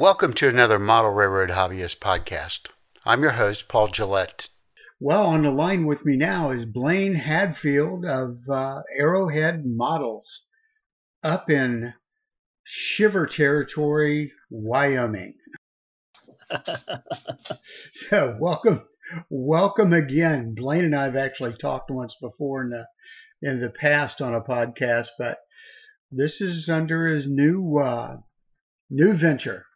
Welcome to another Model Railroad Hobbyist podcast. I'm your host, Paul Gillette. Well, on the line with me now is Blaine Hadfield of uh, Arrowhead Models up in Shiver Territory, Wyoming. so, welcome, welcome again. Blaine and I have actually talked once before in the in the past on a podcast, but this is under his new uh, new venture.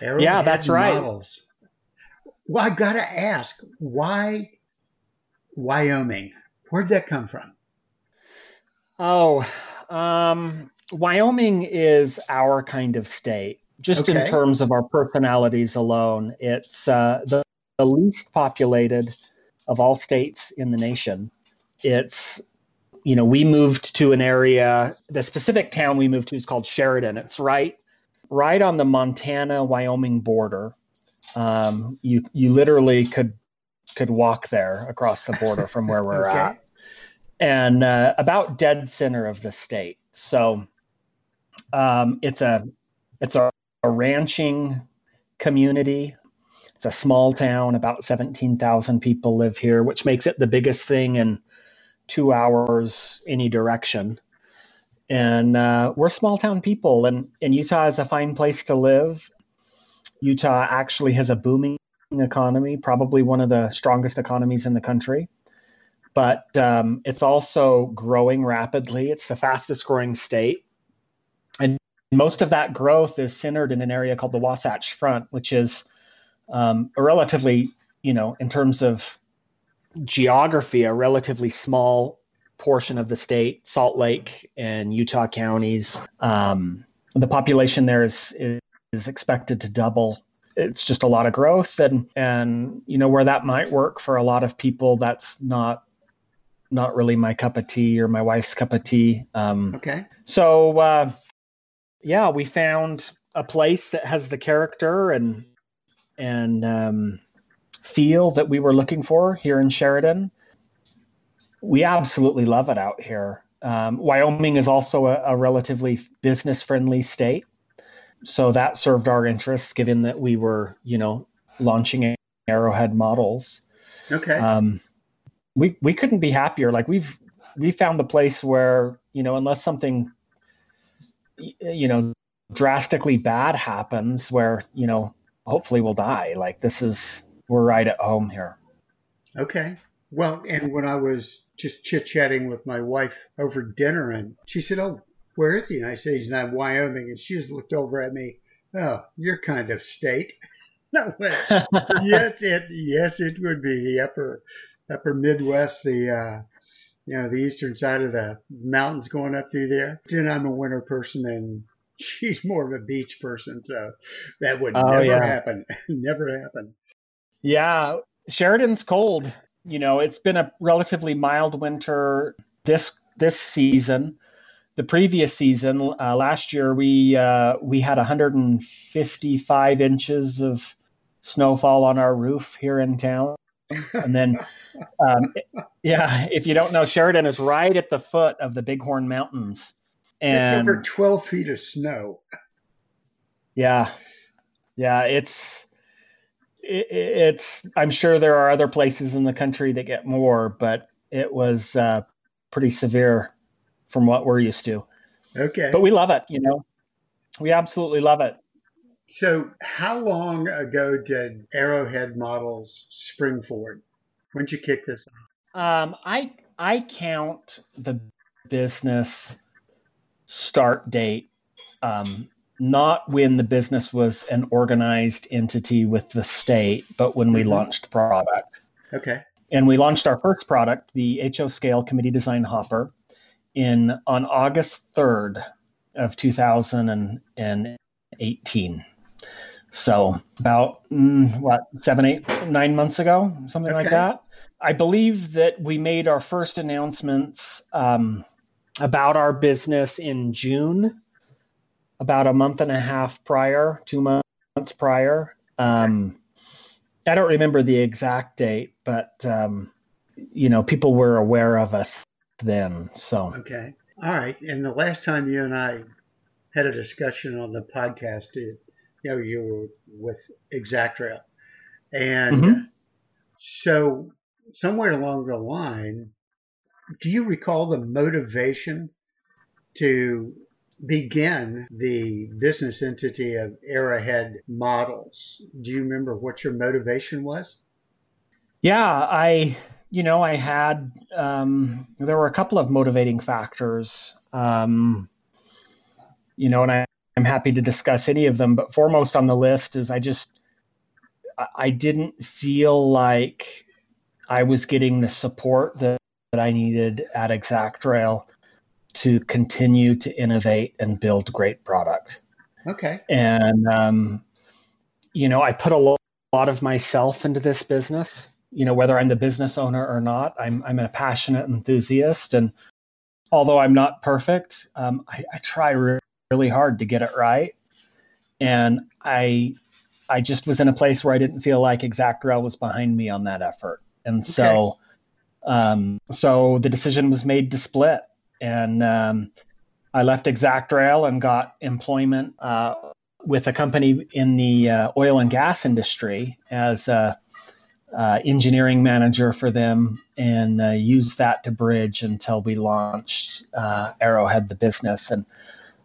Arrowhead yeah, that's models. right. Well, I've got to ask, why Wyoming? Where'd that come from? Oh, um, Wyoming is our kind of state. Just okay. in terms of our personalities alone, it's uh, the, the least populated of all states in the nation. It's you know, we moved to an area, the specific town we moved to is called Sheridan. It's right right on the Montana Wyoming border. Um, you you literally could could walk there across the border from where we're okay. at, and uh, about dead center of the state. So um, it's a it's a, a ranching community. It's a small town. About seventeen thousand people live here, which makes it the biggest thing in two hours any direction and uh, we're small town people and, and utah is a fine place to live. Utah actually has a booming economy probably one of the strongest economies in the country. But um, it's also growing rapidly. It's the fastest growing state. And most of that growth is centered in an area called the wasatch front which is um, a relatively you know in terms of geography a relatively small portion of the state, Salt Lake and Utah counties. Um, the population there is, is expected to double. It's just a lot of growth, and and you know where that might work for a lot of people. That's not not really my cup of tea or my wife's cup of tea. Um, okay. So uh, yeah, we found a place that has the character and and um, feel that we were looking for here in Sheridan we absolutely love it out here. Um, Wyoming is also a, a relatively business friendly state. So that served our interests given that we were, you know, launching Arrowhead models. Okay. Um, we, we couldn't be happier. Like we've, we found the place where, you know, unless something, you know, drastically bad happens where, you know, hopefully we'll die. Like this is, we're right at home here. Okay. Well, and when I was just chit chatting with my wife over dinner, and she said, "Oh, where is he?" And I said, "He's not Wyoming." And she just looked over at me. Oh, your kind of state. No way. yes, it yes it would be the upper upper Midwest, the uh, you know the eastern side of the mountains going up through there. And I'm a winter person, and she's more of a beach person, so that would oh, never yeah. happen. never happen. Yeah, Sheridan's cold you know, it's been a relatively mild winter this this season. The previous season, uh, last year, we uh, we had 155 inches of snowfall on our roof here in town. And then, um, yeah, if you don't know, Sheridan is right at the foot of the Bighorn Mountains, and over 12 feet of snow. Yeah, yeah, it's it's i'm sure there are other places in the country that get more but it was uh, pretty severe from what we're used to. Okay. But we love it you know? We absolutely love it. So how long ago did arrowhead models spring forward? When did you kick this off? Um, i i count the business start date um, not when the business was an organized entity with the state, but when we mm-hmm. launched product. Okay. And we launched our first product, the HO Scale Committee Design Hopper, in on August 3rd of 2018. So about mm, what seven, eight, nine months ago, something okay. like that. I believe that we made our first announcements um, about our business in June about a month and a half prior, two months prior. Um, I don't remember the exact date, but um, you know, people were aware of us then. So okay, all right. And the last time you and I had a discussion on the podcast, it, you know, you were with Exactrail. And mm-hmm. so somewhere along the line, do you recall the motivation to begin the business entity of Arrowhead Models? Do you remember what your motivation was? Yeah, I, you know, I had, um, there were a couple of motivating factors, um, you know, and I, I'm happy to discuss any of them, but foremost on the list is I just, I didn't feel like I was getting the support that, that I needed at Exactrail to continue to innovate and build great product. Okay. And, um, you know, I put a lot, lot of myself into this business, you know, whether I'm the business owner or not, I'm, I'm a passionate enthusiast. And although I'm not perfect, um, I, I try re- really hard to get it right. And I, I just was in a place where I didn't feel like Exactrail was behind me on that effort. And so, okay. um, so the decision was made to split and um, I left Exactrail and got employment uh, with a company in the uh, oil and gas industry as a uh, engineering manager for them, and uh, used that to bridge until we launched uh, Arrowhead, the business. And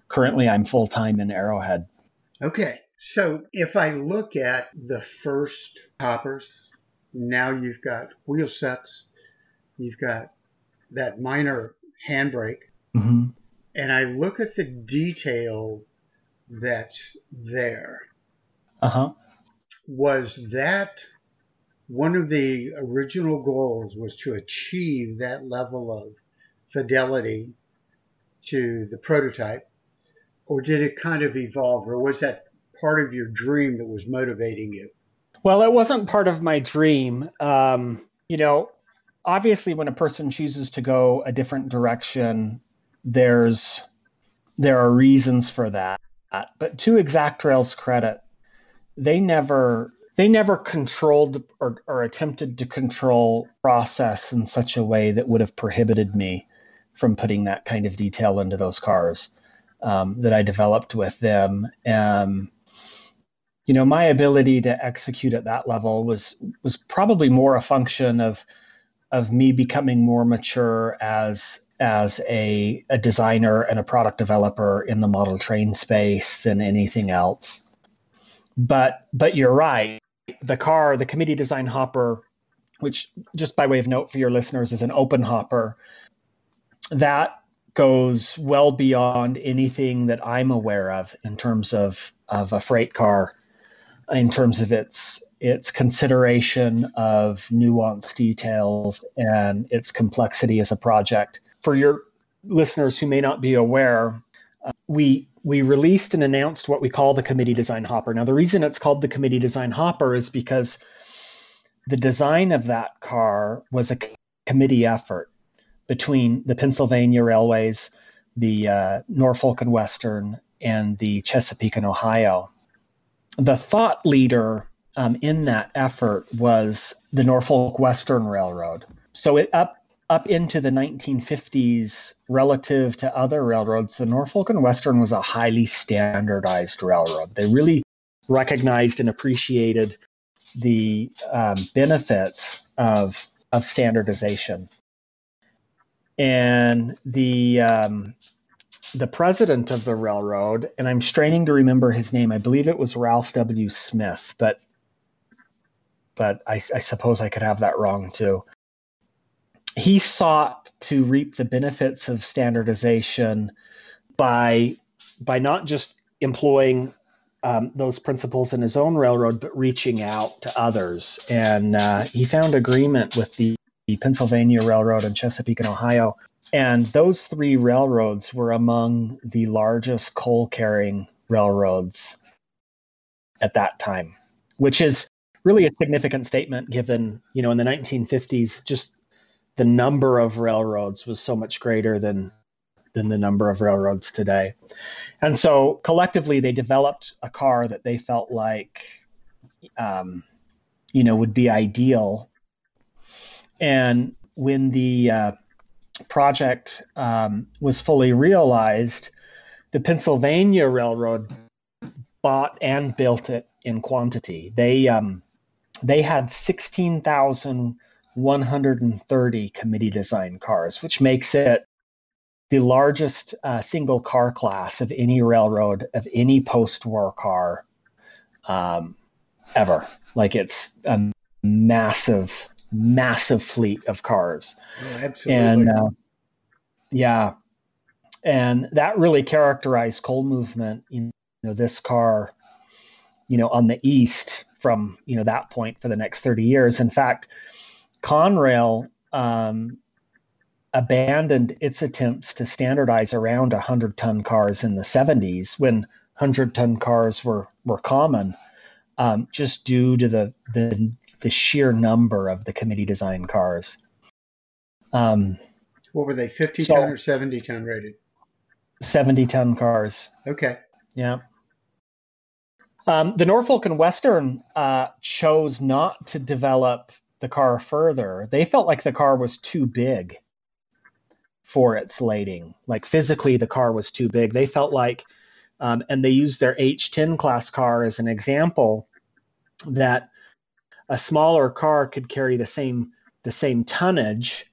currently, I'm full time in Arrowhead. Okay, so if I look at the first hoppers, now you've got wheel sets, you've got that Miner handbrake, mm-hmm. and I look at the detail that's there. Uh huh. Was that one of the original goals? Was to achieve that level of fidelity to the prototype, or did it kind of evolve, or was that part of your dream that was motivating you? Well, it wasn't part of my dream. Um, you know, obviously when a person chooses to go a different direction there's there are reasons for that but to exactrail's credit they never they never controlled or, or attempted to control process in such a way that would have prohibited me from putting that kind of detail into those cars um, that I developed with them. Um, you know, my ability to execute at that level was was probably more a function of of me becoming more mature as as a, a designer and a product developer in the model train space than anything else. But but you're right. The car, the committee design hopper, which just by way of note for your listeners is an open hopper, that goes well beyond anything that I'm aware of in terms of of a freight car, in terms of its its consideration of nuanced details and its complexity as a project. For your listeners who may not be aware, uh, we we released and announced what we call the committee design hopper. Now, the reason it's called the committee design hopper is because the design of that car was a committee effort between the Pennsylvania Railways, the uh, Norfolk and Western, and the Chesapeake and Ohio. The thought leader um, in that effort was the Norfolk Western Railroad. So it up up into the 1950s, relative to other railroads, the Norfolk and Western was a highly standardized railroad. They really recognized and appreciated the um, benefits of of standardization. And the um, the president of the railroad, and I'm straining to remember his name. I believe it was Ralph W. Smith, but but I, I suppose I could have that wrong too. He sought to reap the benefits of standardization by by not just employing um, those principles in his own railroad, but reaching out to others. And uh, he found agreement with the, the Pennsylvania Railroad and Chesapeake and Ohio. And those three railroads were among the largest coal carrying railroads at that time, which is really a significant statement given, you know, in the 1950s, just the number of railroads was so much greater than than the number of railroads today. And so collectively, they developed a car that they felt like, um, you know, would be ideal. And when the uh, project um, was fully realized, the Pennsylvania Railroad bought and built it in quantity. They um, they had sixteen thousand one hundred and thirty committee design cars, which makes it the largest uh, single car class of any railroad of any post-war car um, ever. Like it's a massive, massive fleet of cars. Oh, absolutely. And uh, yeah, and that really characterized coal movement. You know, this car, you know, on the east from you know that point for the next thirty years. In fact, Conrail um, abandoned its attempts to standardize around 100 ton cars in the 70s when 100 ton cars were, were common, um, just due to the, the, the sheer number of the committee design cars. Um, what were they, 50 so, ton or 70 ton rated? 70 ton cars. Okay. Yeah. Um, the Norfolk and Western uh, chose not to develop the car further. They felt like the car was too big for its lading. Like physically, the car was too big. They felt like, um, and they used their H10 class car as an example that a smaller car could carry the same the same tonnage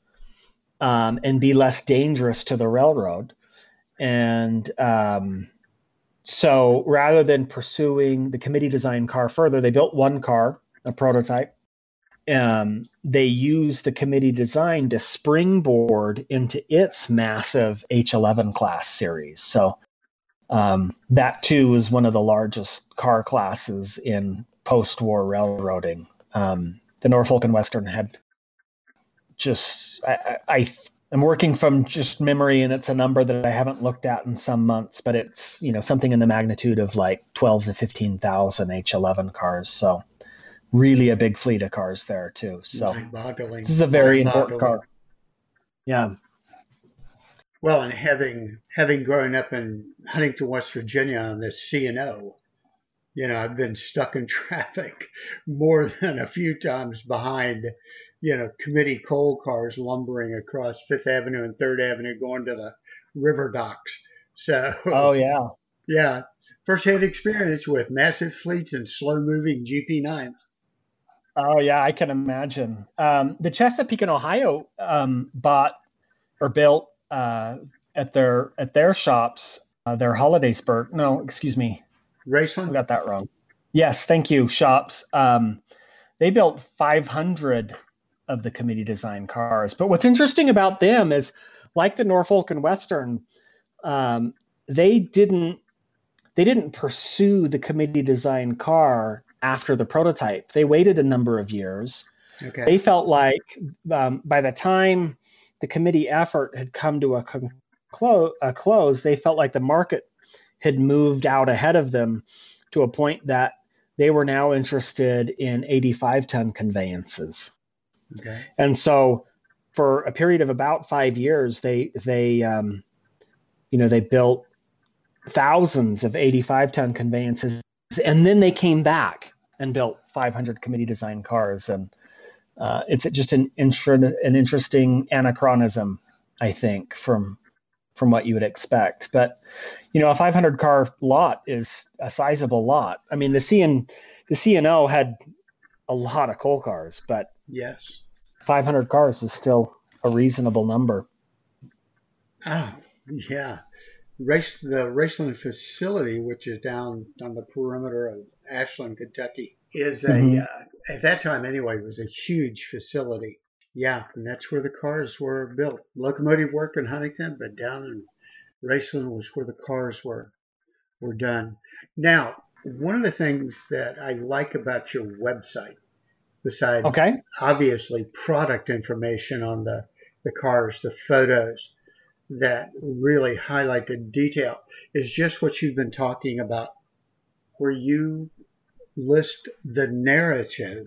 um, and be less dangerous to the railroad. And um, so, rather than pursuing the committee design car further, they built one car, a prototype, um, they used the committee design to springboard into its massive H11 class series. So um, that too was one of the largest car classes in post-war railroading. Um, the Norfolk and Western had just I, I am working from just memory, and it's a number that I haven't looked at in some months, but it's you know something in the magnitude of like twelve to fifteen thousand H11 cars. So really a big fleet of cars there too. So this is a very important car. Yeah. Well, and having having grown up in Huntington, West Virginia on the C and O, you know, I've been stuck in traffic more than a few times behind, you know, committee coal cars lumbering across Fifth Avenue and Third Avenue going to the river docks. So Oh yeah. Yeah. First hand experience with massive fleets and slow moving GP9s. Oh yeah, I can imagine. Um, the Chesapeake and Ohio um, bought or built uh, at their at their shops uh, their spurt. No, excuse me, Raceland. I got that wrong. Yes, thank you. Shops. Um, they built 500 of the committee design cars. But what's interesting about them is, like the Norfolk and Western, um, they didn't they didn't pursue the committee design car after the prototype. They waited a number of years. Okay. They felt like um, by the time the committee effort had come to a, conclo- a close, they felt like the market had moved out ahead of them to a point that they were now interested in 85 ton conveyances. Okay. And so for a period of about five years, they, they, um, you know, they built thousands of 85 ton conveyances and then they came back and built 500 committee design cars. And uh, it's just an, an interesting anachronism, I think, from from what you would expect. But you know, a 500 car lot is a sizable lot. I mean, the CN the C and O had a lot of coal cars, but yes, 500 cars is still a reasonable number. Ah, yeah. Race the Raceland facility, which is down on the perimeter of Ashland, Kentucky, is a mm-hmm. uh, at that time anyway was a huge facility. Yeah, and that's where the cars were built. Locomotive work in Huntington, but down in Raceland was where the cars were were done. Now, one of the things that I like about your website, besides okay. obviously product information on the the cars, the photos that really highlight the detail, is just what you've been talking about where you list the narrative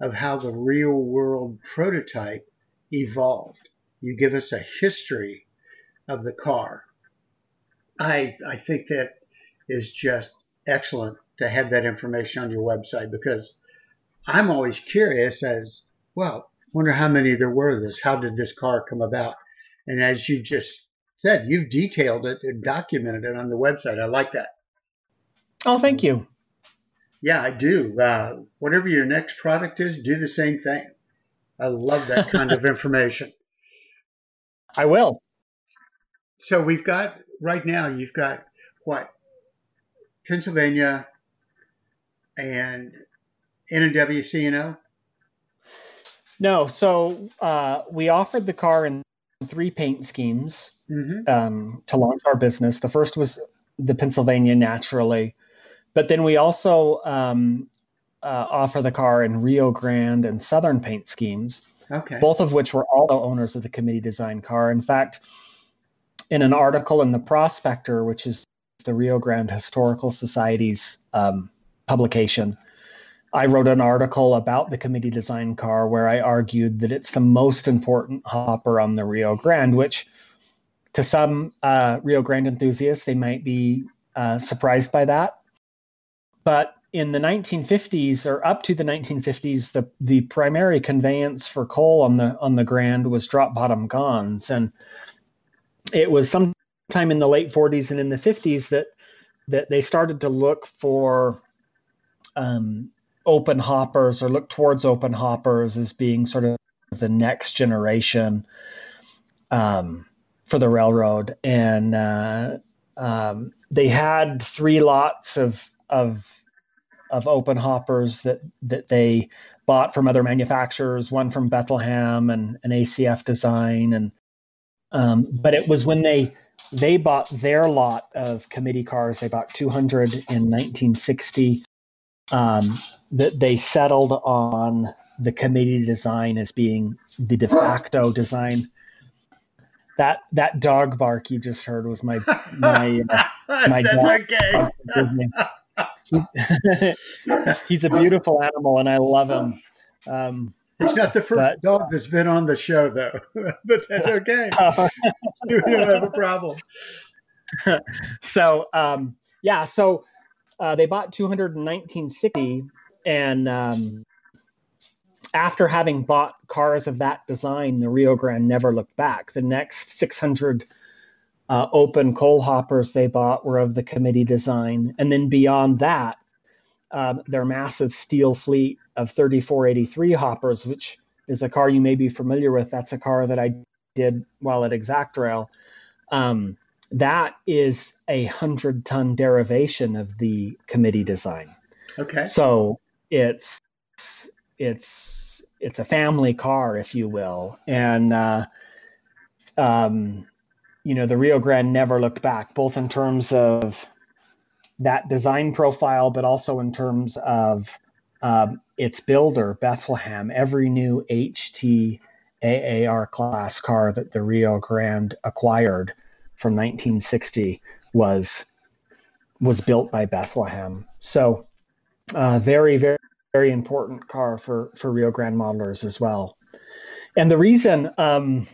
of how the real world prototype evolved. You give us a history of the car. I, I think that is just excellent to have that information on your website because I'm always curious as, well, wonder how many there were of this. How did this car come about? And as you just said, you've detailed it and documented it on the website. I like that. Oh, thank you. Yeah, I do. Uh, whatever your next product is, do the same thing. I love that kind of information. I will. So we've got right now. You've got what? Pennsylvania and NWCNO. No, so uh, we offered the car in three paint schemes mm-hmm. um, to launch our business. The first was the Pennsylvania naturally, but then we also um, uh, offer the car in Rio Grande and Southern paint schemes. Okay. Both of which were also owners of the committee design car. In fact, in an article in the Prospector, which is the Rio Grande Historical Society's um, publication, I wrote an article about the committee design car where I argued that it's the most important hopper on the Rio Grande, which to some uh, Rio Grande enthusiasts, they might be uh, surprised by that. But in the 1950s or up to the 1950s, the, the primary conveyance for coal on the on the Grand was drop bottom gons, and it was sometime in the late 40s and in the 50s that that they started to look for um, open hoppers or look towards open hoppers as being sort of the next generation um, for the railroad, and uh, um, they had three lots of of of open hoppers that that they bought from other manufacturers, one from Bethlehem and an ACF design, and um, but it was when they they bought their lot of committee cars. They bought 200 in 1960. Um, that they settled on the committee design as being the de facto design. That that dog bark you just heard was my my uh, my dog. he's a beautiful animal, and I love him. Um, He's not the first but, dog that's been on the show, though, but that's okay. you don't have a problem. so, um, yeah, so uh, they bought 21960, and um, after having bought cars of that design, the Rio Grande never looked back. The next 600 uh, open coal hoppers they bought were of the committee design. And then beyond that, um, their massive steel fleet of 3483 hoppers, which is a car you may be familiar with. That's a car that I did while at Exactrail. Um, that is a hundred ton derivation of the committee design. Okay. So it's it's it's a family car, if you will, and uh, um, you know, the Rio Grande never looked back, both in terms of that design profile, but also in terms of um, its builder, Bethlehem. Every new HT AAR class car that the Rio Grande acquired from 1960 was was built by Bethlehem. So, uh, very, very, very important car for for Rio Grande modelers as well. And the reason um,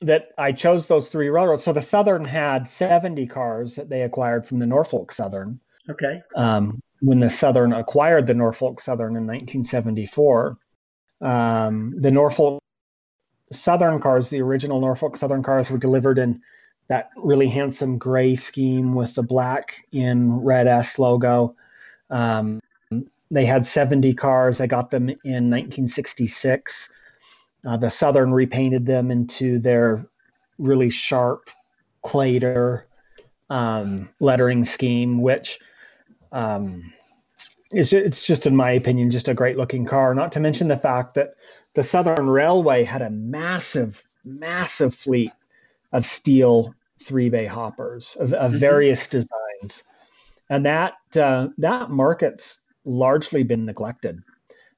that I chose those three railroads. So the Southern had 70 cars that they acquired from the Norfolk Southern. Okay. Um, when the Southern acquired the Norfolk Southern in 1974, um, the Norfolk Southern cars, the original Norfolk Southern cars, were delivered in that really handsome gray scheme with the black in red S logo. Um, they had 70 cars. I got them in 1966. Uh, the Southern repainted them into their really sharp Clader um, lettering scheme, which um, is it's just in my opinion just a great looking car. Not to mention the fact that the Southern Railway had a massive, massive fleet of steel three bay hoppers of, of mm-hmm. various designs, and that uh, that market's largely been neglected.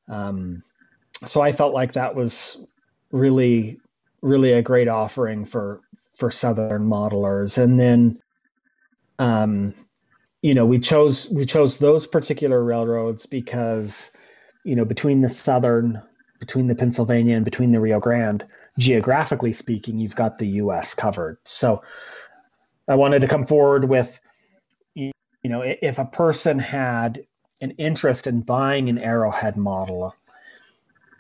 Um, so I felt like that was really, really a great offering for for Southern modelers. And then, um, you know, we chose we chose those particular railroads because, you know, between the Southern, between the Pennsylvania, and between the Rio Grande, geographically speaking, you've got the U.S. covered. So, I wanted to come forward with, you know, if a person had an interest in buying an Arrowhead model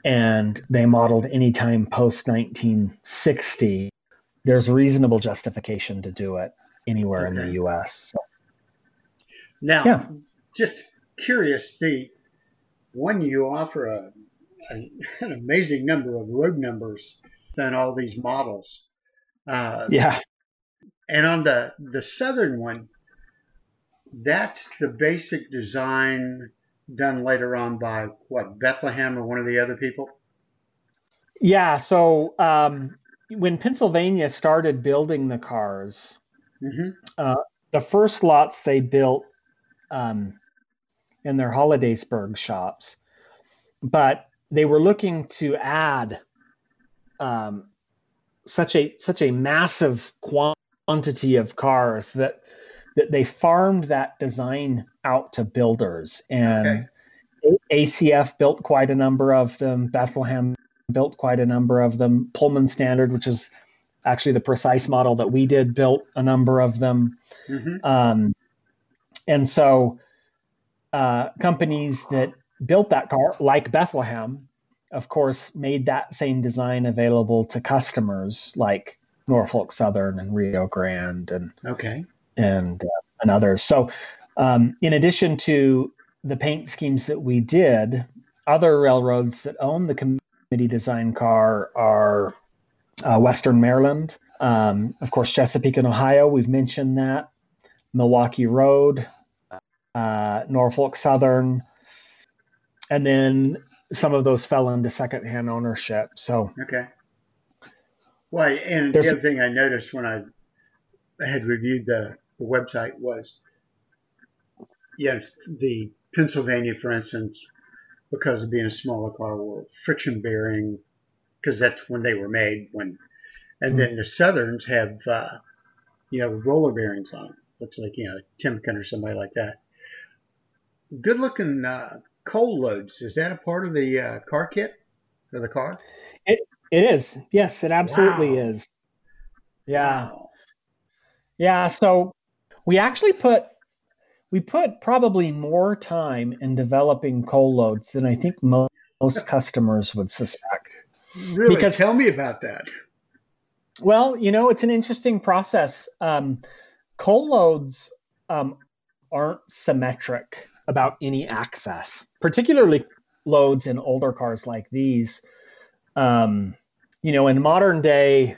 and they modeled anytime post 1960, there's reasonable justification to do it anywhere okay. in the U.S. So. Now, yeah. just curious, the one you offer a, a, an amazing number of road numbers than all these models. Uh, yeah. And on the the southern one, that's the basic design done later on by what Bethlehem or one of the other people. Yeah. So um, when Pennsylvania started building the cars, mm-hmm. uh, the first lots they built um, in their Hollidaysburg shops, but they were looking to add um, such a such a massive quantity of cars that that they farmed that design out to builders and okay. ACF built quite a number of them. Bethlehem built quite a number of them. Pullman Standard, which is actually the precise model that we did, built a number of them. Mm-hmm. Um, and so uh, companies that built that car, like Bethlehem, of course, made that same design available to customers like Norfolk Southern and Rio Grande and okay and uh, and others. So, um, in addition to the paint schemes that we did, other railroads that own the committee design car are uh, Western Maryland, um, of course, Chesapeake and Ohio. We've mentioned that Milwaukee Road, uh, Norfolk Southern, and then some of those fell into secondhand ownership. So okay. Well, and the other thing I noticed when I had reviewed the, the website was, yes, the Pennsylvania, for instance, because of being a smaller car, were friction bearing because that's when they were made. When, and mm-hmm. then the Southerns have, uh, you know, roller bearings on them. Looks like you know Timken or somebody like that good looking uh, coal loads. Is that a part of the uh, car kit of the car? It it is. Yes, it absolutely wow. is. Yeah. Wow. Yeah. So we actually put we put probably more time in developing coal loads than I think most, most customers would suspect. Really? Because, Tell me about that. Well, you know, it's an interesting process. Um, coal loads um, aren't symmetric about any access, particularly loads in older cars like these. Um, you know, in modern day,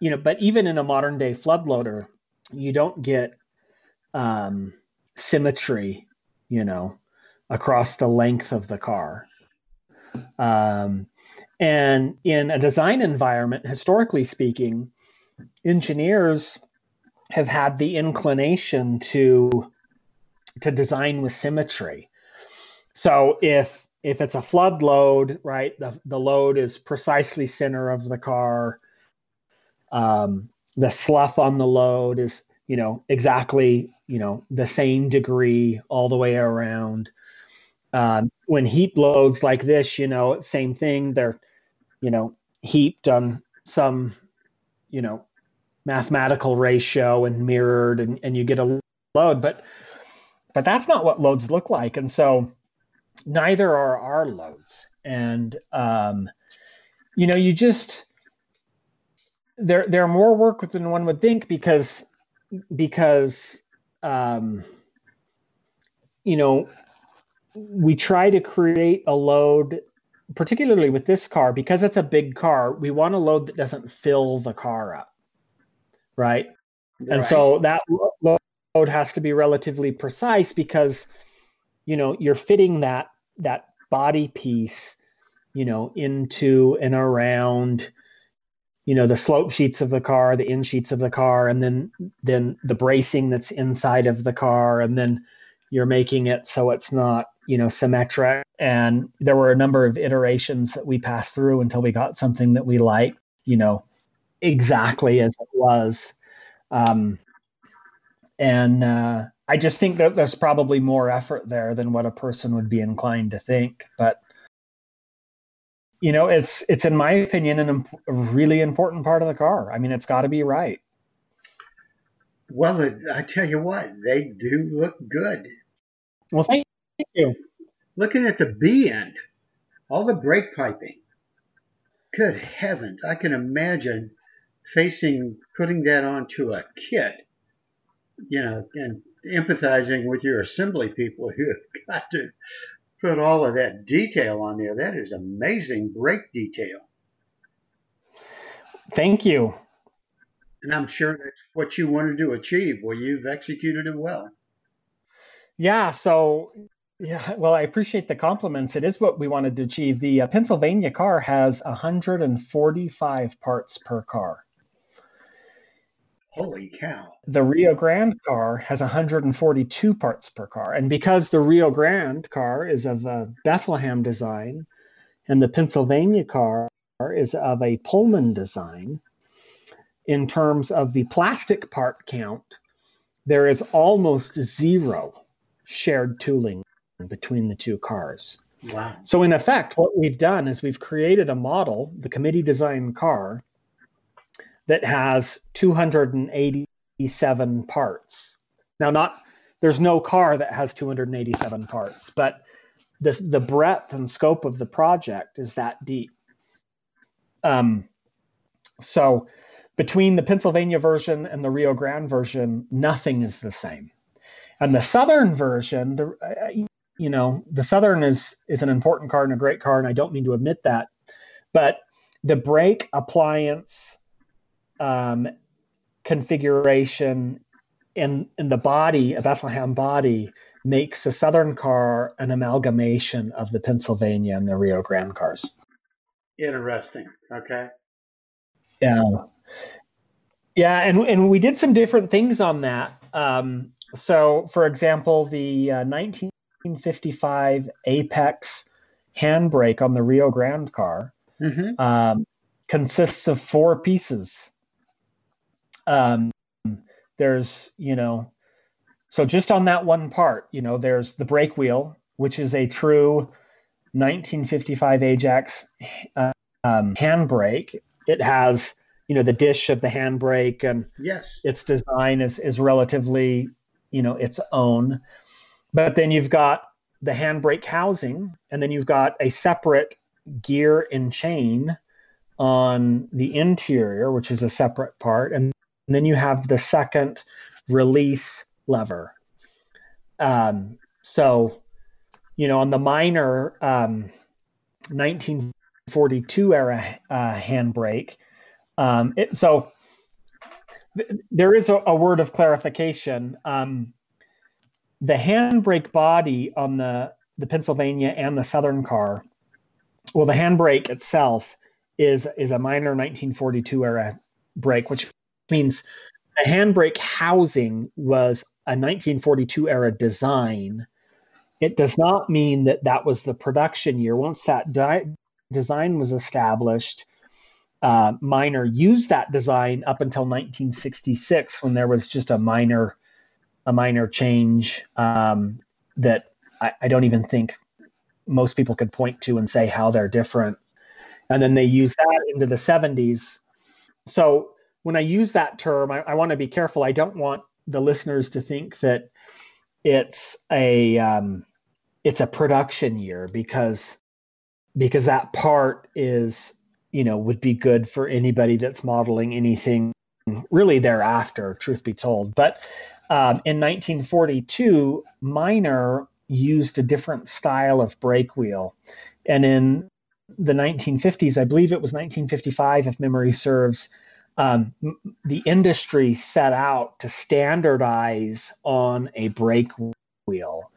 you know, but even in a modern day flood loader, you don't get um, symmetry, you know, across the length of the car. Um, and in a design environment, historically speaking, engineers have had the inclination to to design with symmetry. So if if it's a flood load, right, the, the load is precisely center of the car. Um, the slough on the load is, you know, exactly, you know, the same degree all the way around. Um, when heap loads like this, you know, same thing. They're, you know, heaped on some, you know, mathematical ratio and mirrored, and, and you get a load. But but that's not what loads look like. And so neither are our loads. And, um, you know, you just, there, there are more work than one would think because, because, um, you know, we try to create a load particularly with this car because it's a big car we want a load that doesn't fill the car up right, right. and so that load has to be relatively precise because you know you're fitting that that body piece you know into and around you know the slope sheets of the car the in sheets of the car and then then the bracing that's inside of the car and then you're making it so it's not you know symmetric and there were a number of iterations that we passed through until we got something that we liked you know exactly as it was um, and uh, I just think that there's probably more effort there than what a person would be inclined to think. But you know, it's it's in my opinion an imp- a really important part of the car. I mean, it's got to be right. Well, I tell you what, they do look good. Well, thank you. Looking at the B end, all the brake piping. Good heavens, I can imagine facing putting that onto a kit you know, and empathizing with your assembly people who have got to put all of that detail on there. That is amazing brake detail. Thank you. And I'm sure that's what you wanted to achieve. Well, you've executed it well. Yeah. So, yeah, well, I appreciate the compliments. It is what we wanted to achieve. The uh, Pennsylvania car has 145 parts per car. Holy cow. The Rio Grande car has 142 parts per car. And because the Rio Grande car is of a Bethlehem design and the Pennsylvania car is of a Pullman design, in terms of the plastic part count, there is almost zero shared tooling between the two cars. Wow. So, in effect, what we've done is we've created a model, the committee design car, that has 287 parts. Now, not there's no car that has 287 parts, but the the breadth and scope of the project is that deep. Um, so between the Pennsylvania version and the Rio Grande version, nothing is the same. And the Southern version, the uh, you know, the Southern is is an important car and a great car, and I don't mean to admit that, but the brake appliance um, configuration in in the body, a Bethlehem body, makes a Southern car an amalgamation of the Pennsylvania and the Rio Grande cars. Interesting. Okay. Yeah. Yeah, and and we did some different things on that. Um, so, for example, the uh, 1955 Apex handbrake on the Rio Grande car mm-hmm. um, consists of four pieces. Um, there's, you know, so just on that one part, you know, there's the brake wheel, which is a true 1955 Ajax uh, um, handbrake. It has, you know, the dish of the handbrake, and yes, its design is is relatively, you know, its own. But then you've got the handbrake housing, and then you've got a separate gear and chain on the interior, which is a separate part, and then you have the second release lever. Um, so, you know, on the Miner um, 1942 era uh, handbrake, um, it, so th- there is a, a, word of clarification. Um, the handbrake body on the the Pennsylvania and the Southern car, well, the handbrake itself is is a Miner 1942 era brake, which means the handbrake housing was a 1942 era design. It does not mean that that was the production year. Once that di- design was established, uh, Miner used that design up until 1966 when there was just a minor a minor change um, that I, I, don't even think most people could point to and say how they're different. And then they used that into the 70s. So when I use that term, I, I want to be careful. I don't want the listeners to think that it's a um, it's a production year because because that part is you know would be good for anybody that's modeling anything really thereafter truth be told but um, in 1942 Miner used a different style of brake wheel and in the 1950s i believe it was 1955 if memory serves um, the industry set out to standardize on a brake wheel.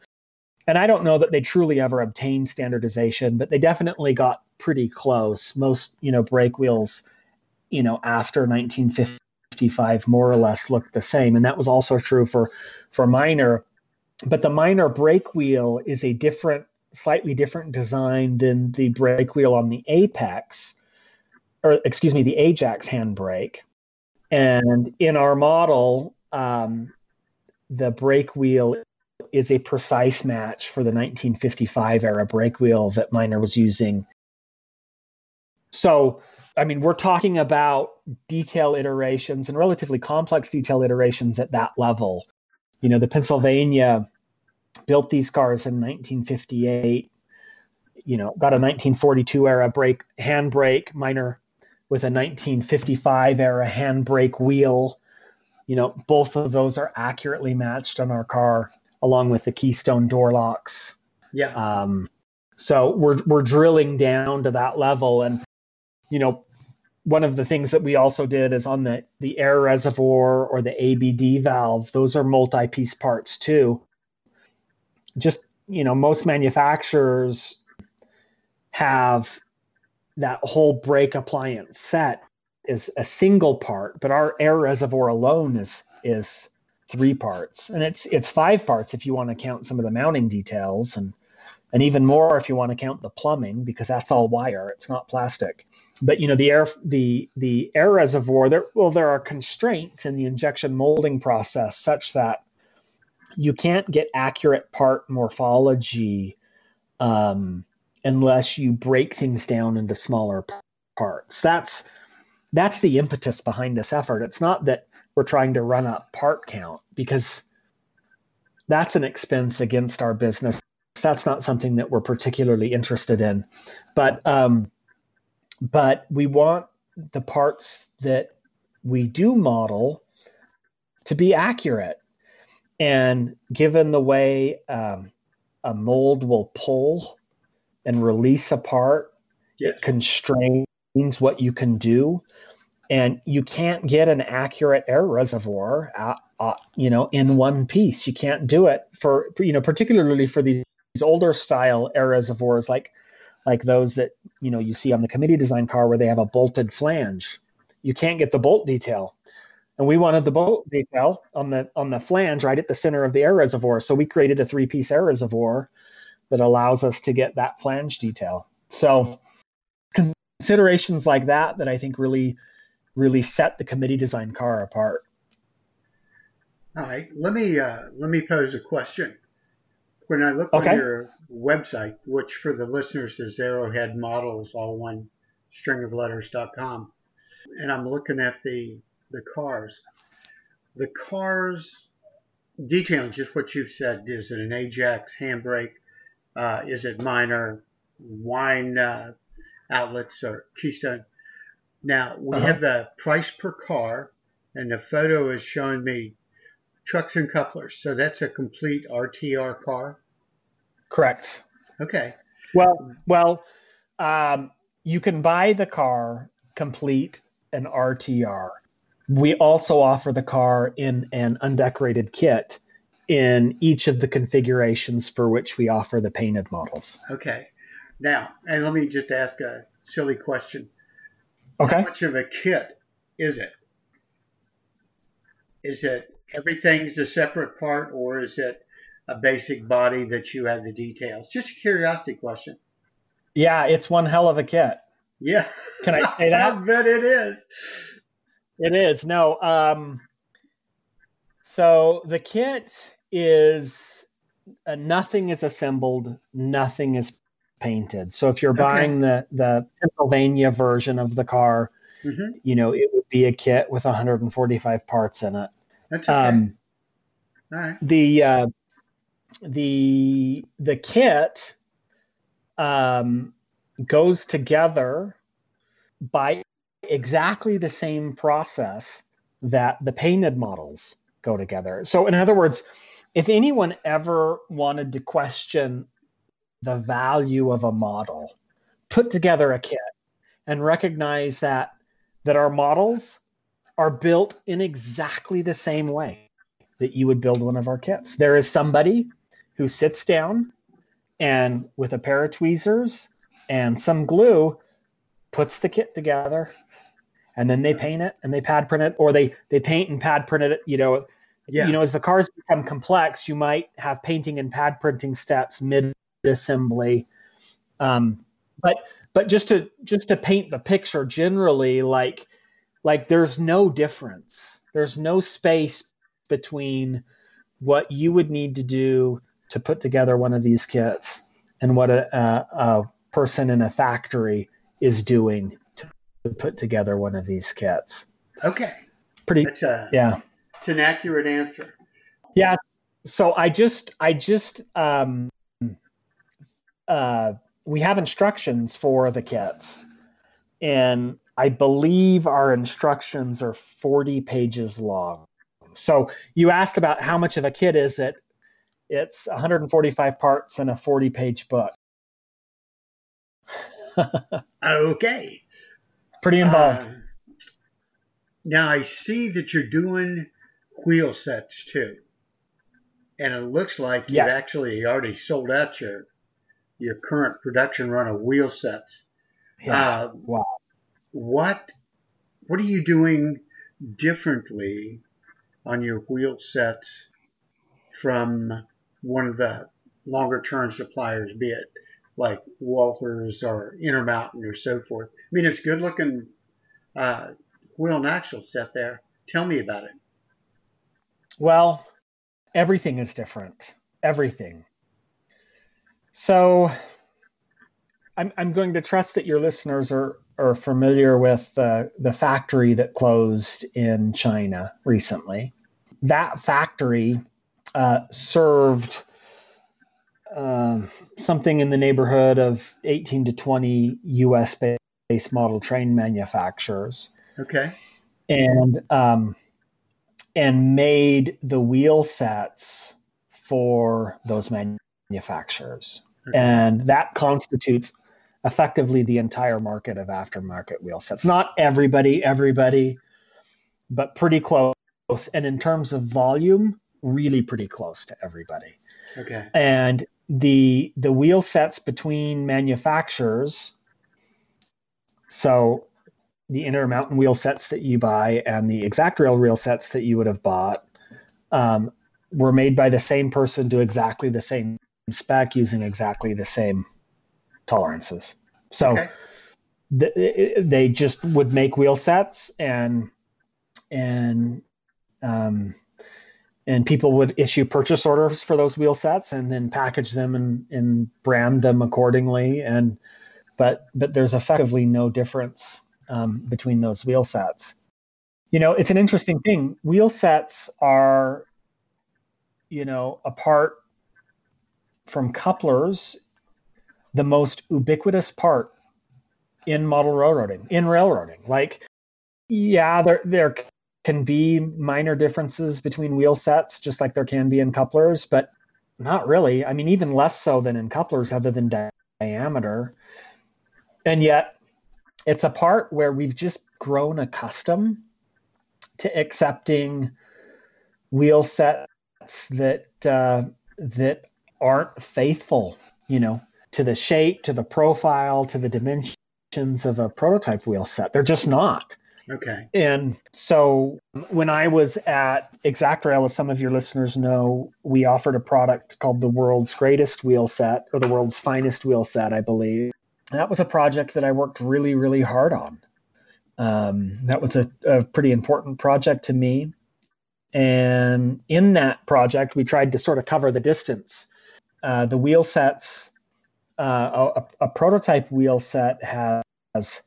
And I don't know that they truly ever obtained standardization, but they definitely got pretty close. Most, you know, brake wheels, you know, after 1955 more or less looked the same. And that was also true for for Miner. But the Miner brake wheel is a different, slightly different design than the brake wheel on the Apex or excuse me, the Ajax handbrake. And in our model, um, the brake wheel is a precise match for the 1955 era brake wheel that Miner was using. So, I mean, we're talking about detail iterations and relatively complex detail iterations at that level. You know, the Pennsylvania built these cars in 1958. You know, got a 1942 era brake handbrake, Miner with a 1955 era handbrake wheel. you know, both of those are accurately matched on our car, along with the keystone door locks. Yeah. Um, so we're we're drilling down to that level, and you know, one of the things that we also did is on the the air reservoir or the ABD valve. Those are multi-piece parts too. Just you know, most manufacturers have that whole brake appliance set is a single part, but our air reservoir alone is is three parts, and it's it's five parts if you want to count some of the mounting details, and and even more if you want to count the plumbing because that's all wire, it's not plastic. But you know the air the the air reservoir there well there are constraints in the injection molding process such that you can't get accurate part morphology um, unless you break things down into smaller parts. That's that's the impetus behind this effort. It's not that we're trying to run up part count because that's an expense against our business. That's not something that we're particularly interested in. But um, but we want the parts that we do model to be accurate. And given the way um, a mold will pull and release a part, yes. it constrains what you can do. And you can't get an accurate air reservoir uh, uh, you know in one piece. You can't do it for you know particularly for these, these older style air reservoirs like like those that you know you see on the committee design car where they have a bolted flange. You can't get the bolt detail. And we wanted the bolt detail on the on the flange right at the center of the air reservoir. So we created a three piece air reservoir that allows us to get that flange detail so considerations like that that I think really really set the committee design car apart. All right, let me uh, let me pose a question. When I look okay. on your website, which for the listeners is Arrowhead Models, all one string of letters.com, and I'm looking at the the cars. The cars detailing just what you've said. Is it an Ajax handbrake? Uh, is it Miner wine uh, outlets or Keystone. Now we uh-huh. have the price per car, and the photo is showing me trucks and couplers. So that's a complete RTR car. Correct. Okay. Well, well, um, you can buy the car complete an RTR. We also offer the car in an undecorated kit in each of the configurations for which we offer the painted models. Okay. Now, and let me just ask a silly question. Okay. How much of a kit is it? Is it everything's a separate part, or is it a basic body that you have the details? Just a curiosity question. Yeah, it's one hell of a kit. Yeah. Can I say that? I bet it is. It is. No. Um, so the kit is uh, nothing is assembled, nothing is painted. So if you're buying the the Pennsylvania version of the car, mm-hmm. you know it would be a kit with 145 parts in it. That's okay. Um, All right. The uh, the the kit um, goes together by exactly the same process that the painted models go together. So in other words, if anyone ever wanted to question the value of a model, put together a kit, and recognize that that our models are built in exactly the same way that you would build one of our kits. There is somebody who sits down and with a pair of tweezers and some glue puts the kit together and then they paint it and they pad print it or they they paint and pad print it you know yeah. you know as the cars become complex you might have painting and pad printing steps mid assembly. Um, but but just to just to paint the picture generally, like like there's no difference. There's no space between what you would need to do to put together one of these kits and what a, a, a person in a factory is doing to put together one of these kits. Okay. Pretty. A, yeah. It's an accurate answer. Yeah. So I just I just um, uh, we have instructions for the kits, and I believe our instructions are 40 pages long. So you asked about how much of a kit is it? It's 145 parts and a 40 page book. okay. Pretty involved. Uh, now I see that you're doing wheel sets too. And it looks like you've actually already sold out your your current production run of wheel sets. Yes. Uh, wow. What what are you doing differently on your wheel sets from one of the longer term suppliers, be it like Walthers or Intermountain or so forth? I mean, it's good looking uh, wheel and axle set there. Tell me about it. Well, everything is different. Everything. So I'm, I'm going to trust that your listeners are, are familiar with uh, the factory that closed in China recently. That factory uh, served uh, something in the neighborhood of 18 to 20 US based model train manufacturers. Okay. And um, and made the wheel sets for those manufacturers. Okay. And that constitutes effectively the entire market of aftermarket wheel sets. Not everybody, everybody, but pretty close. And in terms of volume, really pretty close to everybody. Okay. And the the wheel sets between manufacturers so the Intermountain wheel sets that you buy and the Exactrail wheel sets that you would have bought um, were made by the same person to exactly the same spec using exactly the same tolerances. So okay. th- they just would make wheel sets and and um, and people would issue purchase orders for those wheel sets and then package them and, and brand them accordingly and but but there's effectively no difference um, between those wheel sets. You know, it's an interesting thing. Wheel sets are, you know, apart from couplers, the most ubiquitous part in model railroading, in railroading. Like, yeah, there there can be minor differences between wheel sets, just like there can be in couplers, but not really. I mean, even less so than in couplers, other than diameter. And yet, it's a part where we've just grown accustomed to accepting wheel sets that uh, that aren't faithful, you know, to the shape, to the profile, to the dimensions of a prototype wheel set. They're just not. Okay. And so when I was at Exactrail, as some of your listeners know, we offered a product called the world's greatest wheel set or the world's finest wheel set, I believe that was a project that I worked really, really hard on. Um, that was a, a pretty important project to me. And in that project, we tried to sort of cover the distance. Uh, the wheel sets, uh, a, a, prototype wheel set has,